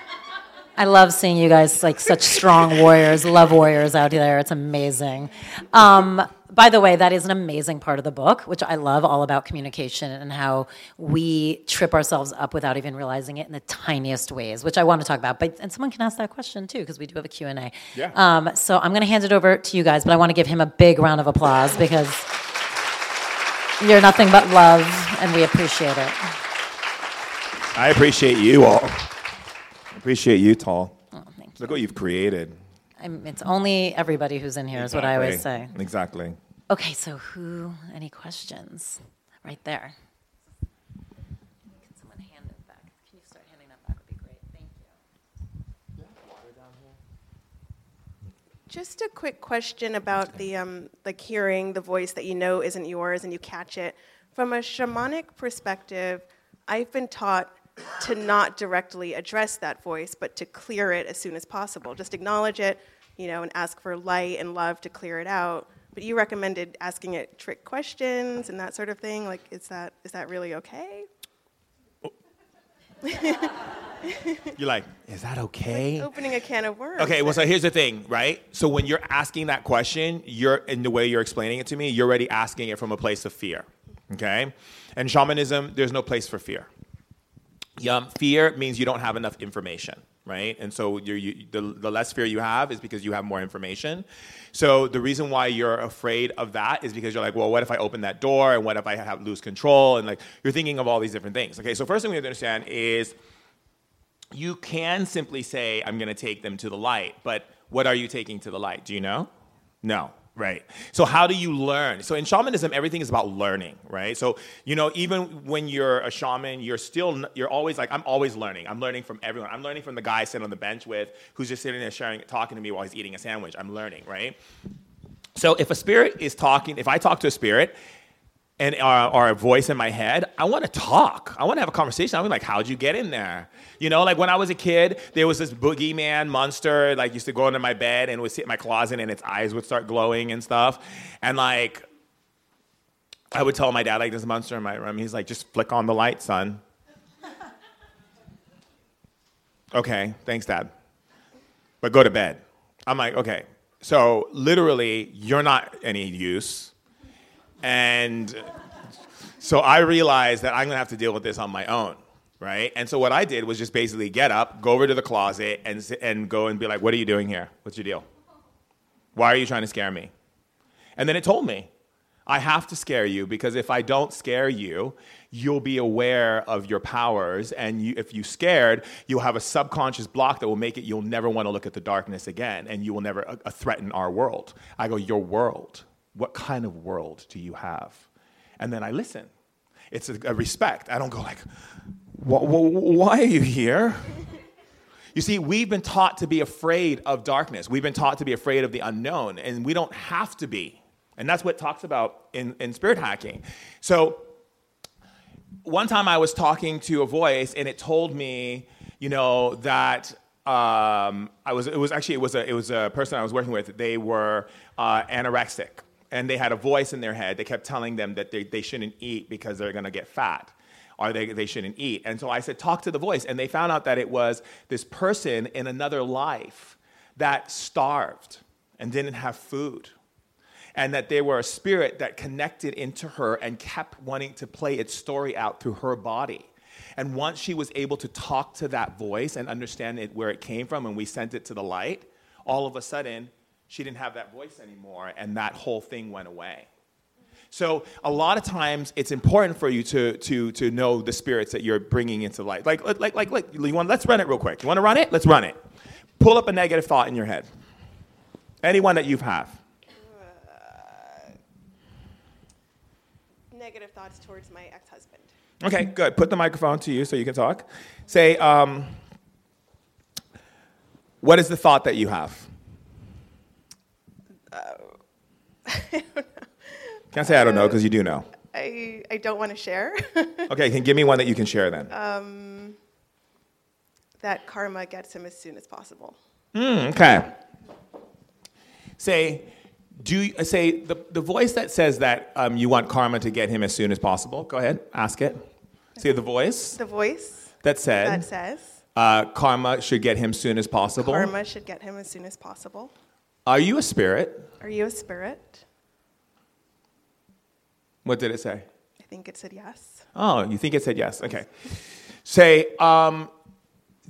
Speaker 1: I love seeing you guys like such strong warriors, love warriors out there. It's amazing. Um, by the way, that is an amazing part of the book, which I love, all about communication and how we trip ourselves up without even realizing it in the tiniest ways, which I want to talk about. But and someone can ask that question too, because we do have a Q and A.
Speaker 2: Yeah.
Speaker 1: Um, so I'm going to hand it over to you guys, but I want to give him a big round of applause because you're nothing but love, and we appreciate it.
Speaker 2: I appreciate you all. Appreciate you, Tal.
Speaker 1: Oh, thank you.
Speaker 2: Look what you've created.
Speaker 1: I'm, it's only everybody who's in here, is what I always say.
Speaker 2: Exactly. Exactly.
Speaker 1: Okay, so who, any questions? Right there. Can someone hand it back? Can you start handing that back? Would be great. Thank you.
Speaker 3: Just a quick question about the um, like hearing the voice that you know isn't yours and you catch it. From a shamanic perspective, I've been taught to not directly address that voice, but to clear it as soon as possible. Just acknowledge it, you know, and ask for light and love to clear it out. But you recommended asking it trick questions and that sort of thing. Like, is that is that really okay?
Speaker 2: You're like, is that okay?
Speaker 3: Opening a can of worms.
Speaker 2: Okay, well, so here's the thing, right? So when you're asking that question, you're in the way you're explaining it to me, you're already asking it from a place of fear. Okay? And shamanism, there's no place for fear. Um, fear means you don't have enough information, right? And so you, the, the less fear you have is because you have more information. So the reason why you're afraid of that is because you're like, well, what if I open that door and what if I have lose control? And like you're thinking of all these different things. Okay, so first thing we have to understand is you can simply say, I'm going to take them to the light, but what are you taking to the light? Do you know? No, Right. So how do you learn? So in shamanism, everything is about learning, right? So you know, even when you're a shaman, you're still you're always like I'm always learning. I'm learning from everyone. I'm learning from the guy sitting on the bench with who's just sitting there sharing, talking to me while he's eating a sandwich. I'm learning, right? So if a spirit is talking, if I talk to a spirit and or a voice in my head, I want to talk. I want to have a conversation. I'm like, how'd you get in there? You know, like when I was a kid, there was this boogeyman monster, like used to go under my bed and would sit in my closet and its eyes would start glowing and stuff. And like, I would tell my dad, like, a monster in my room. He's like, just flick on the light, son. okay, thanks, dad. But go to bed. I'm like, okay. So literally, you're not any use. And so I realized that I'm gonna have to deal with this on my own, right? And so what I did was just basically get up, go over to the closet, and, and go and be like, what are you doing here? What's your deal? Why are you trying to scare me? And then it told me, I have to scare you because if I don't scare you, you'll be aware of your powers. And you, if you're scared, you'll have a subconscious block that will make it you'll never want to look at the darkness again and you will never uh, uh, threaten our world. I go, Your world? What kind of world do you have? And then I listen. It's a, a respect. I don't go like, "Wh- wh- Why are you here? You see, we've been taught to be afraid of darkness. We've been taught to be afraid of the unknown, and we don't have to be. And that's what talks about in, in spirit hacking. So, one time I was talking to a voice, and it told me, you know, that um, I was. It was actually it was a it was a person I was working with. They were uh, anorexic, and they had a voice in their head. They kept telling them that they, they shouldn't eat because they're going to get fat or they, they shouldn't eat. And so I said, talk to the voice. And they found out that it was this person in another life that starved and didn't have food. And that they were a spirit that connected into her and kept wanting to play its story out through her body. And once she was able to talk to that voice and understand it, where it came from, and we sent it to the light, all of a sudden, she didn't have that voice anymore, and that whole thing went away. So a lot of times it's important for you to, to, to know the spirits that you're bringing into light. Like, like, like, like you want, let's run it real quick. You want to run it? Let's run it. Pull up a negative thought in your head. Anyone that you've have.
Speaker 3: Negative thoughts towards my ex-husband.
Speaker 2: Okay, good. Put the microphone to you so you can talk. Say, um, what is the thought that you have? Can't say I don't know because you do know.
Speaker 3: I, I don't want to share
Speaker 2: Okay, can give me one that you can share then.
Speaker 3: Um, that karma gets him as soon as possible.
Speaker 2: Mm, okay. Say, do you, uh, say the, the voice that says that um, you want karma to get him as soon as possible? Go ahead, ask it. Say the voice
Speaker 3: The voice
Speaker 2: that said
Speaker 3: that says
Speaker 2: uh, karma should get him soon as possible.
Speaker 3: karma should get him as soon as possible.
Speaker 2: Are you a spirit?
Speaker 3: Are you a spirit?
Speaker 2: What did it say?
Speaker 3: I think it said yes.
Speaker 2: Oh, you think it said yes? Okay. Say, um,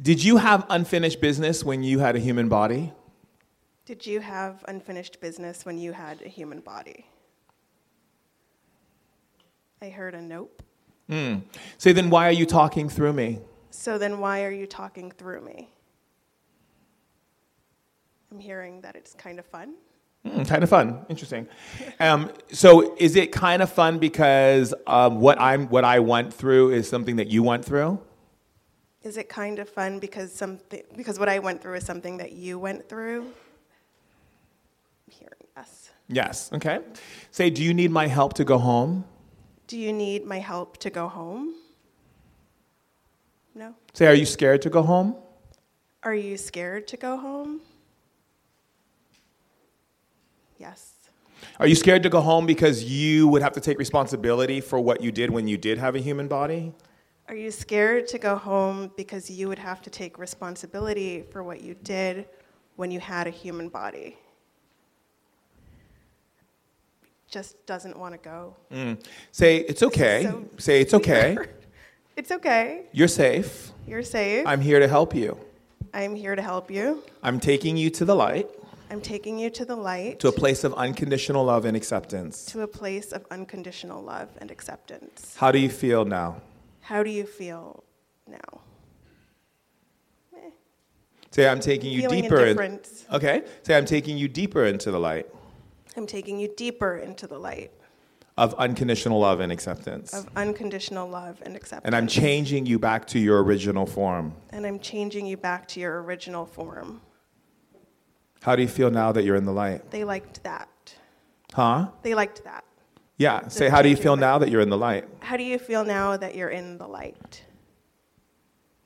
Speaker 2: did you have unfinished business when you had a human body?
Speaker 3: Did you have unfinished business when you had a human body? I heard a nope.
Speaker 2: Say, then why are you talking through me?
Speaker 3: So then why are you talking through me? I'm hearing that it's kind of fun.
Speaker 2: Mm, kind of fun. Interesting. Um, so, is it kind of fun because um, what I'm what I went through is something that you went through?
Speaker 3: Is it kind of fun because something because what I went through is something that you went through? I'm hearing yes.
Speaker 2: Yes. Okay. Say, do you need my help to go home?
Speaker 3: Do you need my help to go home? No.
Speaker 2: Say, are you scared to go home?
Speaker 3: Are you scared to go home? Yes.
Speaker 2: Are you scared to go home because you would have to take responsibility for what you did when you did have a human body?
Speaker 3: Are you scared to go home because you would have to take responsibility for what you did when you had a human body? Just doesn't want to go. Mm.
Speaker 2: Say, it's okay.
Speaker 3: So
Speaker 2: Say, it's okay.
Speaker 3: It's okay.
Speaker 2: You're safe.
Speaker 3: You're safe.
Speaker 2: I'm here to help you.
Speaker 3: I'm here to help you.
Speaker 2: I'm taking you to the light,
Speaker 3: I'm taking you to the light,
Speaker 2: to a place of unconditional love and acceptance.
Speaker 3: to a place of unconditional love and acceptance.
Speaker 2: How do you feel now?
Speaker 3: How do you feel now? Eh.
Speaker 2: Say, I'm taking you
Speaker 3: Feeling
Speaker 2: deeper. in- okay. Say, I'm taking you deeper into the light.
Speaker 3: I'm taking you deeper into the light
Speaker 2: of unconditional love and acceptance.
Speaker 3: of unconditional love and acceptance.
Speaker 2: And I'm changing you back to your original form.
Speaker 3: And I'm changing you back to your original form.
Speaker 2: How do you feel now that you're in the light?
Speaker 3: They liked that.
Speaker 2: Huh?
Speaker 3: They liked that.
Speaker 2: Yeah. Say, how do you feel now that you're in the light?
Speaker 3: How do you feel now that you're in the light?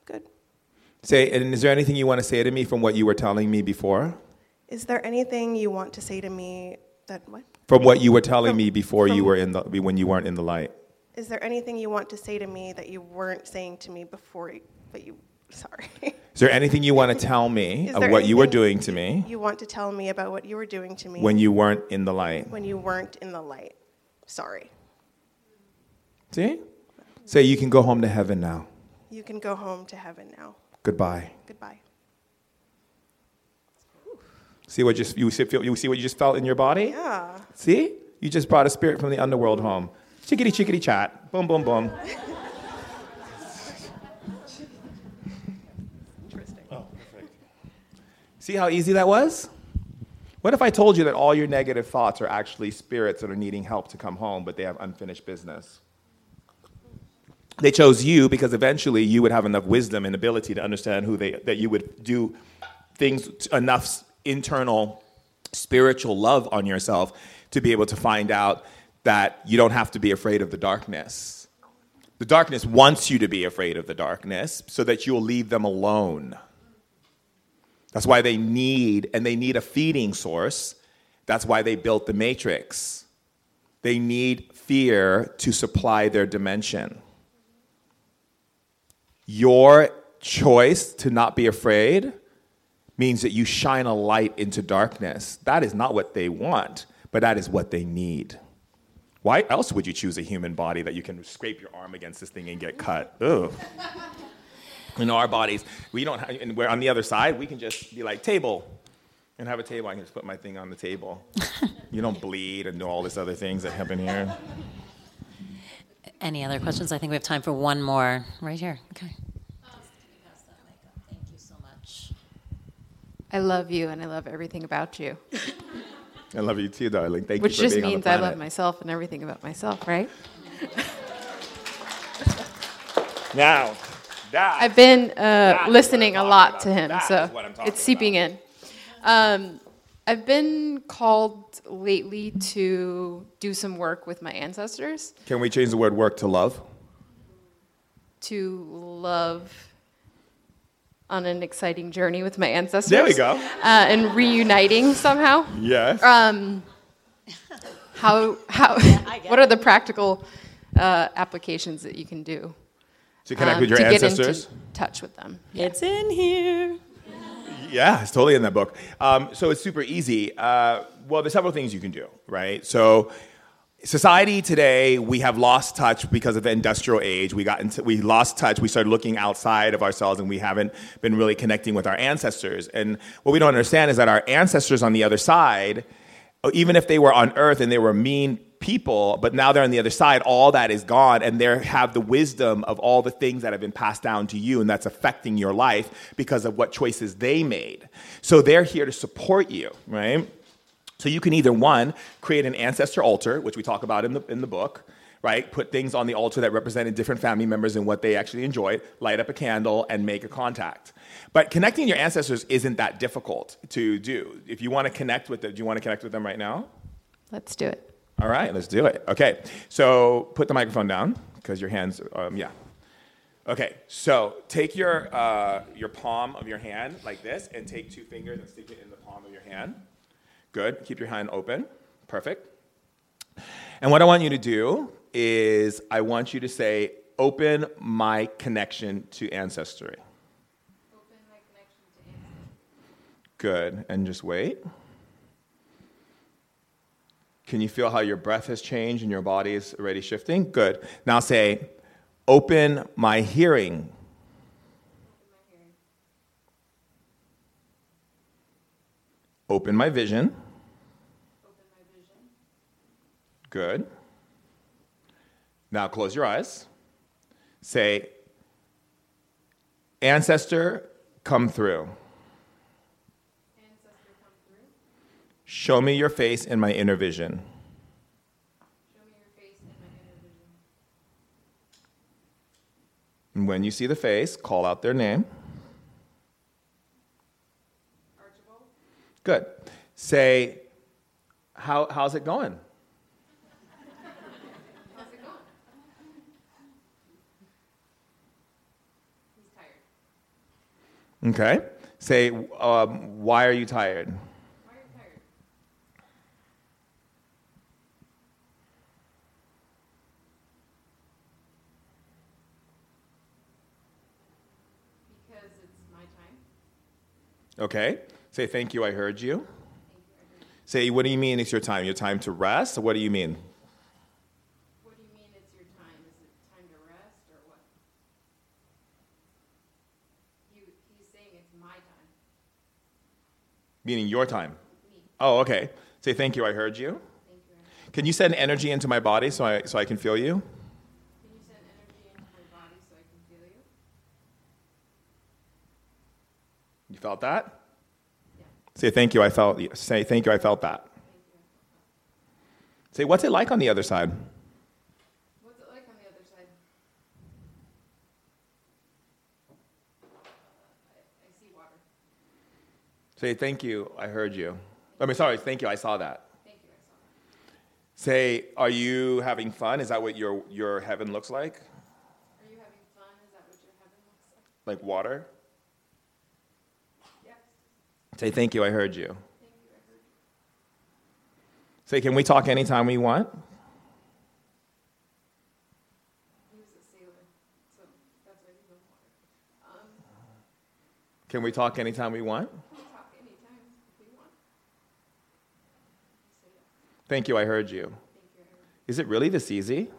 Speaker 3: Good.
Speaker 2: Say, and is there anything you want to say to me from what you were telling me before?
Speaker 3: Is there anything you want to say to me that what?
Speaker 2: From what you were telling
Speaker 3: From-
Speaker 2: me before you were in the when you weren't in the light.
Speaker 3: Is there anything you want to say to me that you weren't saying to me before but you sorry.
Speaker 2: Is there anything you want to tell me of what you were doing to me
Speaker 3: You want to tell me about what you were doing to me
Speaker 2: when you weren't in the light?
Speaker 3: when you weren't in the light. Sorry.
Speaker 2: See? Say you can go home to heaven now.
Speaker 3: You can go home to heaven now.
Speaker 2: Goodbye.
Speaker 3: Goodbye.
Speaker 2: See what just you see, you see what you just felt in your body?
Speaker 3: Yeah.
Speaker 2: See? You just brought a spirit from the underworld home. Chickity chickity chat. Boom boom boom. See how easy that was? What if I told you that all your negative thoughts are actually spirits that are needing help to come home, but they have unfinished business? They chose you because eventually you would have enough wisdom and ability to understand who they that you would do things enough internal spiritual love on yourself to be able to find out that you don't have to be afraid of the darkness. The darkness wants you to be afraid of the darkness so that you'll leave them alone. That's why they need, and they need a feeding source. That's why they built the matrix. They need fear to supply their dimension. Your choice to not be afraid means that you shine a light into darkness. That is not what they want, but that is what they need. Why else would you choose a human body that you can scrape your arm against this thing and get cut? Ugh. In our bodies, we don't have, and we're on the other side, we can just be like, table, and have a table. I can just put my thing on the table. you don't bleed and do all these other things that happen here.
Speaker 1: Any other questions? I think we have time for one more right here. Okay. Thank you so much.
Speaker 4: I love you and I love everything about you.
Speaker 2: I love you too, darling. Thank
Speaker 4: Which
Speaker 2: you for
Speaker 4: just
Speaker 2: being on the
Speaker 4: means I love myself and everything about myself, right?
Speaker 2: Now, that.
Speaker 4: I've been uh, listening a lot
Speaker 2: talking
Speaker 4: to him,
Speaker 2: That
Speaker 4: so
Speaker 2: is what I'm talking
Speaker 4: it's seeping in. Um, I've been called lately to do some work with my ancestors,
Speaker 2: Can we change the word work to love?
Speaker 4: to love on an exciting journey with my ancestors.
Speaker 2: There we go.
Speaker 4: Uh, and reuniting somehow.
Speaker 2: Yes.
Speaker 4: Um, how how
Speaker 1: get
Speaker 4: what are the practical uh, applications that you can do
Speaker 2: to connect
Speaker 4: um,
Speaker 2: with your
Speaker 4: to
Speaker 2: ancestors?
Speaker 4: get into touch with them?
Speaker 1: It's in here.
Speaker 2: Yeah, it's totally in that book. Um, so it's super easy. Uh, well, there's several things you can do, right? So society today, we have lost touch because of the industrial age. We got into, we lost touch. We started looking outside of ourselves, and we haven't been really connecting with our ancestors. And what we don't understand is that our ancestors on the other side, even if they were on Earth and they were mean people, but now they're on the other side, all that is gone, and they have the wisdom of all the things that have been passed down to you, and that's affecting your life because of what choices they made. So they're here to support you, right? So you can either one create an ancestor altar, which we talk about in the in the book, right? Put things on the altar that represented different family members and what they actually enjoyed. Light up a candle and make a contact. But connecting your ancestors isn't that difficult to do. If you want to connect with them, do you want to connect with them right now?
Speaker 4: Let's do it.
Speaker 2: All right, let's do it. Okay, so put the microphone down because your hands, um, yeah. Okay, so take your, uh, your palm of your hand like this and take two fingers and stick it in the palm of your hand. Good, keep your hand open. Perfect. And what I want you to do is I want you to say, open my connection to ancestry. Good, and just wait. Can you feel how your breath has changed and your body is already shifting? Good. Now say, open my hearing. Open my vision. Good. Now close your eyes. Say, Ancestor, come through. Show me your face in my inner vision. And when you see the face, call out their name. Good. Say, How, how's it going? How's it going? He's tired. Okay. Say, um, why are you tired?
Speaker 4: Because it's my time.
Speaker 2: Okay. Say, thank you, I heard you. Say, what do you mean it's your time? Your time to rest? What do you mean?
Speaker 4: What do you mean it's your time? Is it time to rest or what? He, he's saying it's my time.
Speaker 2: Meaning your time. Oh, okay. Say, thank you, I heard you. Can you send energy into my body so I, so I can feel you?
Speaker 4: Can you send energy into my body so I can feel you?
Speaker 2: You felt that? Say, thank you, I felt, say, thank you, I felt that. Say, what's it like on the other side?
Speaker 4: What's it like on the other side? Uh, I, I see water.
Speaker 2: Say, thank you, I heard you. I mean, sorry, thank you, I saw that.
Speaker 4: Thank you, I saw that.
Speaker 2: Say, are you having fun? Is that what your, your heaven looks like?
Speaker 4: Are you having fun? Is that what your heaven looks like?
Speaker 2: Like water? Say, thank you, I heard you. Say, can we talk anytime we want? Can we talk anytime we want? Thank you, I heard you. Is it really this easy?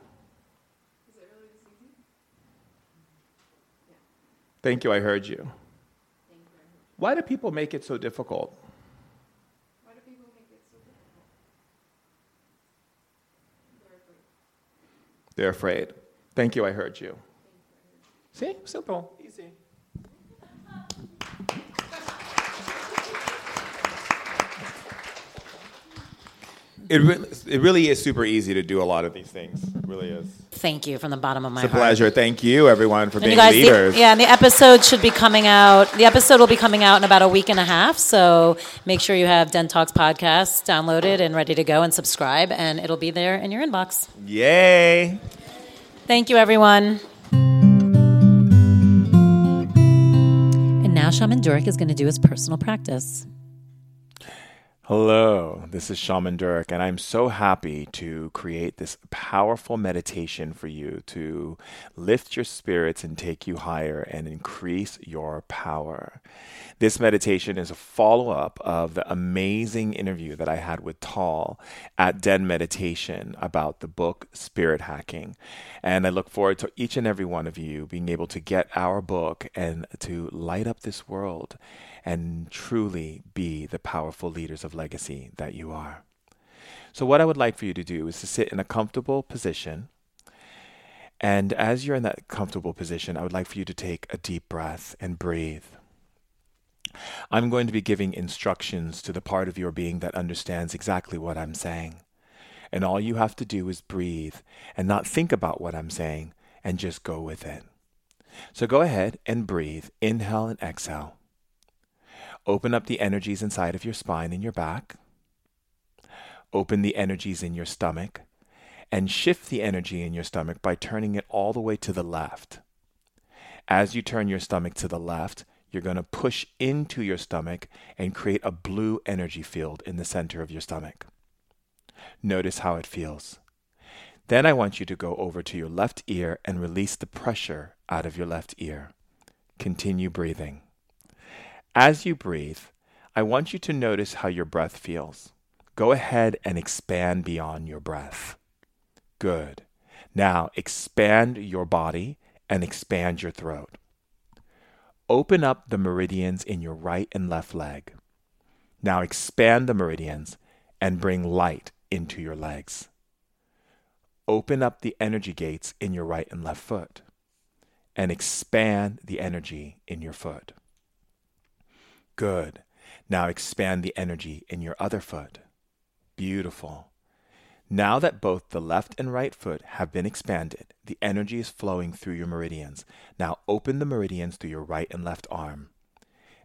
Speaker 2: Thank you, I heard you.
Speaker 4: Thank you, I heard you.
Speaker 2: Why do people make it so difficult?
Speaker 4: Why do people make it so difficult? They're afraid.
Speaker 2: They're afraid. Thank you, I heard you. See? Simple. Easy. It, re- it really is super easy to do a lot of these things. It really is.
Speaker 1: Thank you from the bottom of my heart.
Speaker 2: It's a pleasure. Thank you, everyone, for
Speaker 1: And
Speaker 2: being
Speaker 1: you guys, the-
Speaker 2: leaders.
Speaker 1: yeah, and the episode should be coming out. The episode will be coming out in about a week and a half. So make sure you have Den Talks podcast downloaded and ready to go and subscribe, and it'll be there in your inbox.
Speaker 2: Yay.
Speaker 1: Thank you, everyone. And now Shaman Durek is going to do his personal practice.
Speaker 2: Hello, this is Shaman Durek, and I'm so happy to create this powerful meditation for you to lift your spirits and take you higher and increase your power. This meditation is a follow up of the amazing interview that I had with Tal at Den Meditation about the book Spirit Hacking. And I look forward to each and every one of you being able to get our book and to light up this world and truly be the powerful leaders of legacy that you are. So, what I would like for you to do is to sit in a comfortable position. And as you're in that comfortable position, I would like for you to take a deep breath and breathe. I'm going to be giving instructions to the part of your being that understands exactly what I'm saying. And all you have to do is breathe and not think about what I'm saying and just go with it. So go ahead and breathe. Inhale and exhale. Open up the energies inside of your spine and your back. Open the energies in your stomach and shift the energy in your stomach by turning it all the way to the left. As you turn your stomach to the left, you're going to push into your stomach and create a blue energy field in the center of your stomach. Notice how it feels. Then I want you to go over to your left ear and release the pressure out of your left ear. Continue breathing. As you breathe, I want you to notice how your breath feels. Go ahead and expand beyond your breath. Good. Now expand your body and expand your throat. Open up the meridians in your right and left leg. Now expand the meridians and bring light into your legs. Open up the energy gates in your right and left foot and expand the energy in your foot. Good. Now expand the energy in your other foot. Beautiful. Now that both the left and right foot have been expanded, the energy is flowing through your meridians. Now open the meridians through your right and left arm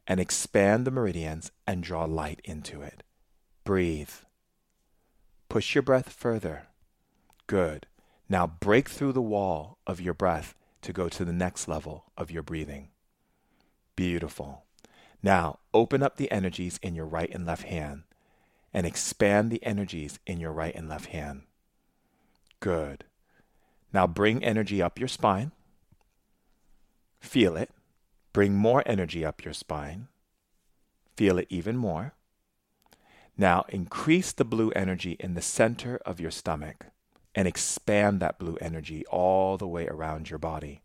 Speaker 2: and expand the meridians and draw light into it. Breathe. Push your breath further. Good. Now break through the wall of your breath to go to the next level of your breathing. Beautiful. Now open up the energies in your right and left hand and expand the energies in your right and left hand. Good. Now bring energy up your spine. Feel it. Bring more energy up your spine. Feel it even more. Now increase the blue energy in the center of your stomach and expand that blue energy all the way around your body.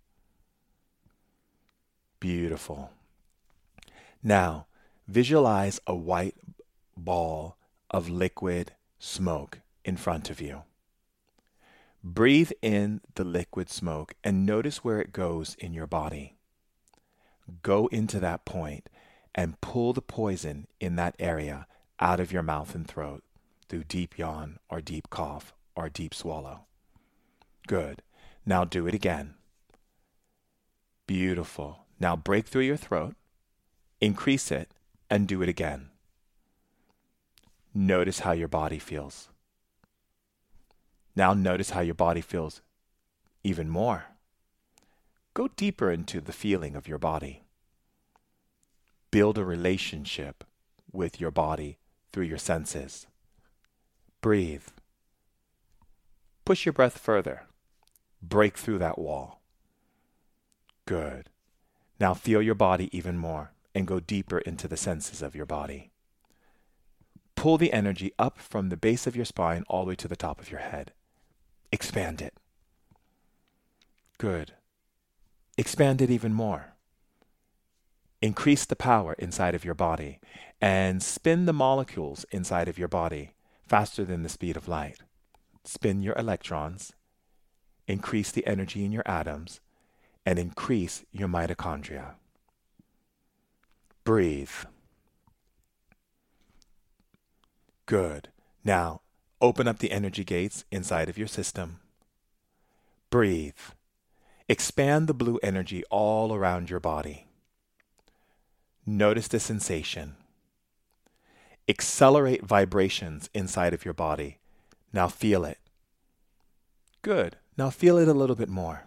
Speaker 2: Beautiful. Now visualize a white ball of liquid smoke in front of you. Breathe in the liquid smoke and notice where it goes in your body. Go into that point and pull the poison in that area out of your mouth and throat through deep yawn or deep cough or deep swallow. Good. Now do it again. Beautiful. Now break through your throat, increase it, and do it again. Notice how your body feels. Now notice how your body feels even more. Go deeper into the feeling of your body. Build a relationship with your body through your senses. Breathe. Push your breath further. Break through that wall. Good. Now feel your body even more and go deeper into the senses of your body. Pull the energy up from the base of your spine all the way to the top of your head. Expand it. Good. Expand it even more. Increase the power inside of your body and spin the molecules inside of your body faster than the speed of light. Spin your electrons, increase the energy in your atoms, and increase your mitochondria. Breathe. Good. Now, open up the energy gates inside of your system. Breathe. Expand the blue energy all around your body. Notice the sensation. Accelerate vibrations inside of your body. Now feel it. Good. Now feel it a little bit more.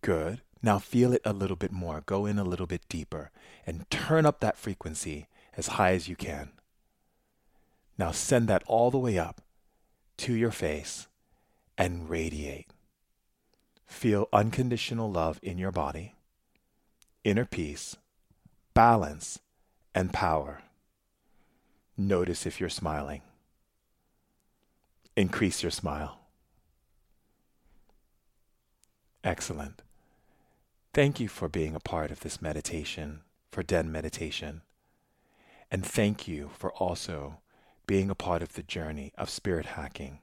Speaker 2: Good. Now feel it a little bit more. Go in a little bit deeper and turn up that frequency as high as you can. Now send that all the way up to your face and radiate. Feel unconditional love in your body, inner peace, balance, and power. Notice if you're smiling. Increase your smile. Excellent. Thank you for being a part of this meditation, for Den Meditation. And thank you for also being a part of the journey of spirit hacking.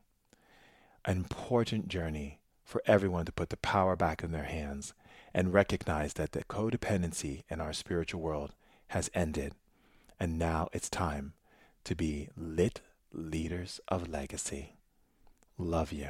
Speaker 2: An important journey for everyone to put the power back in their hands and recognize that the codependency in our spiritual world has ended. And now it's time to be lit leaders of legacy. Love you.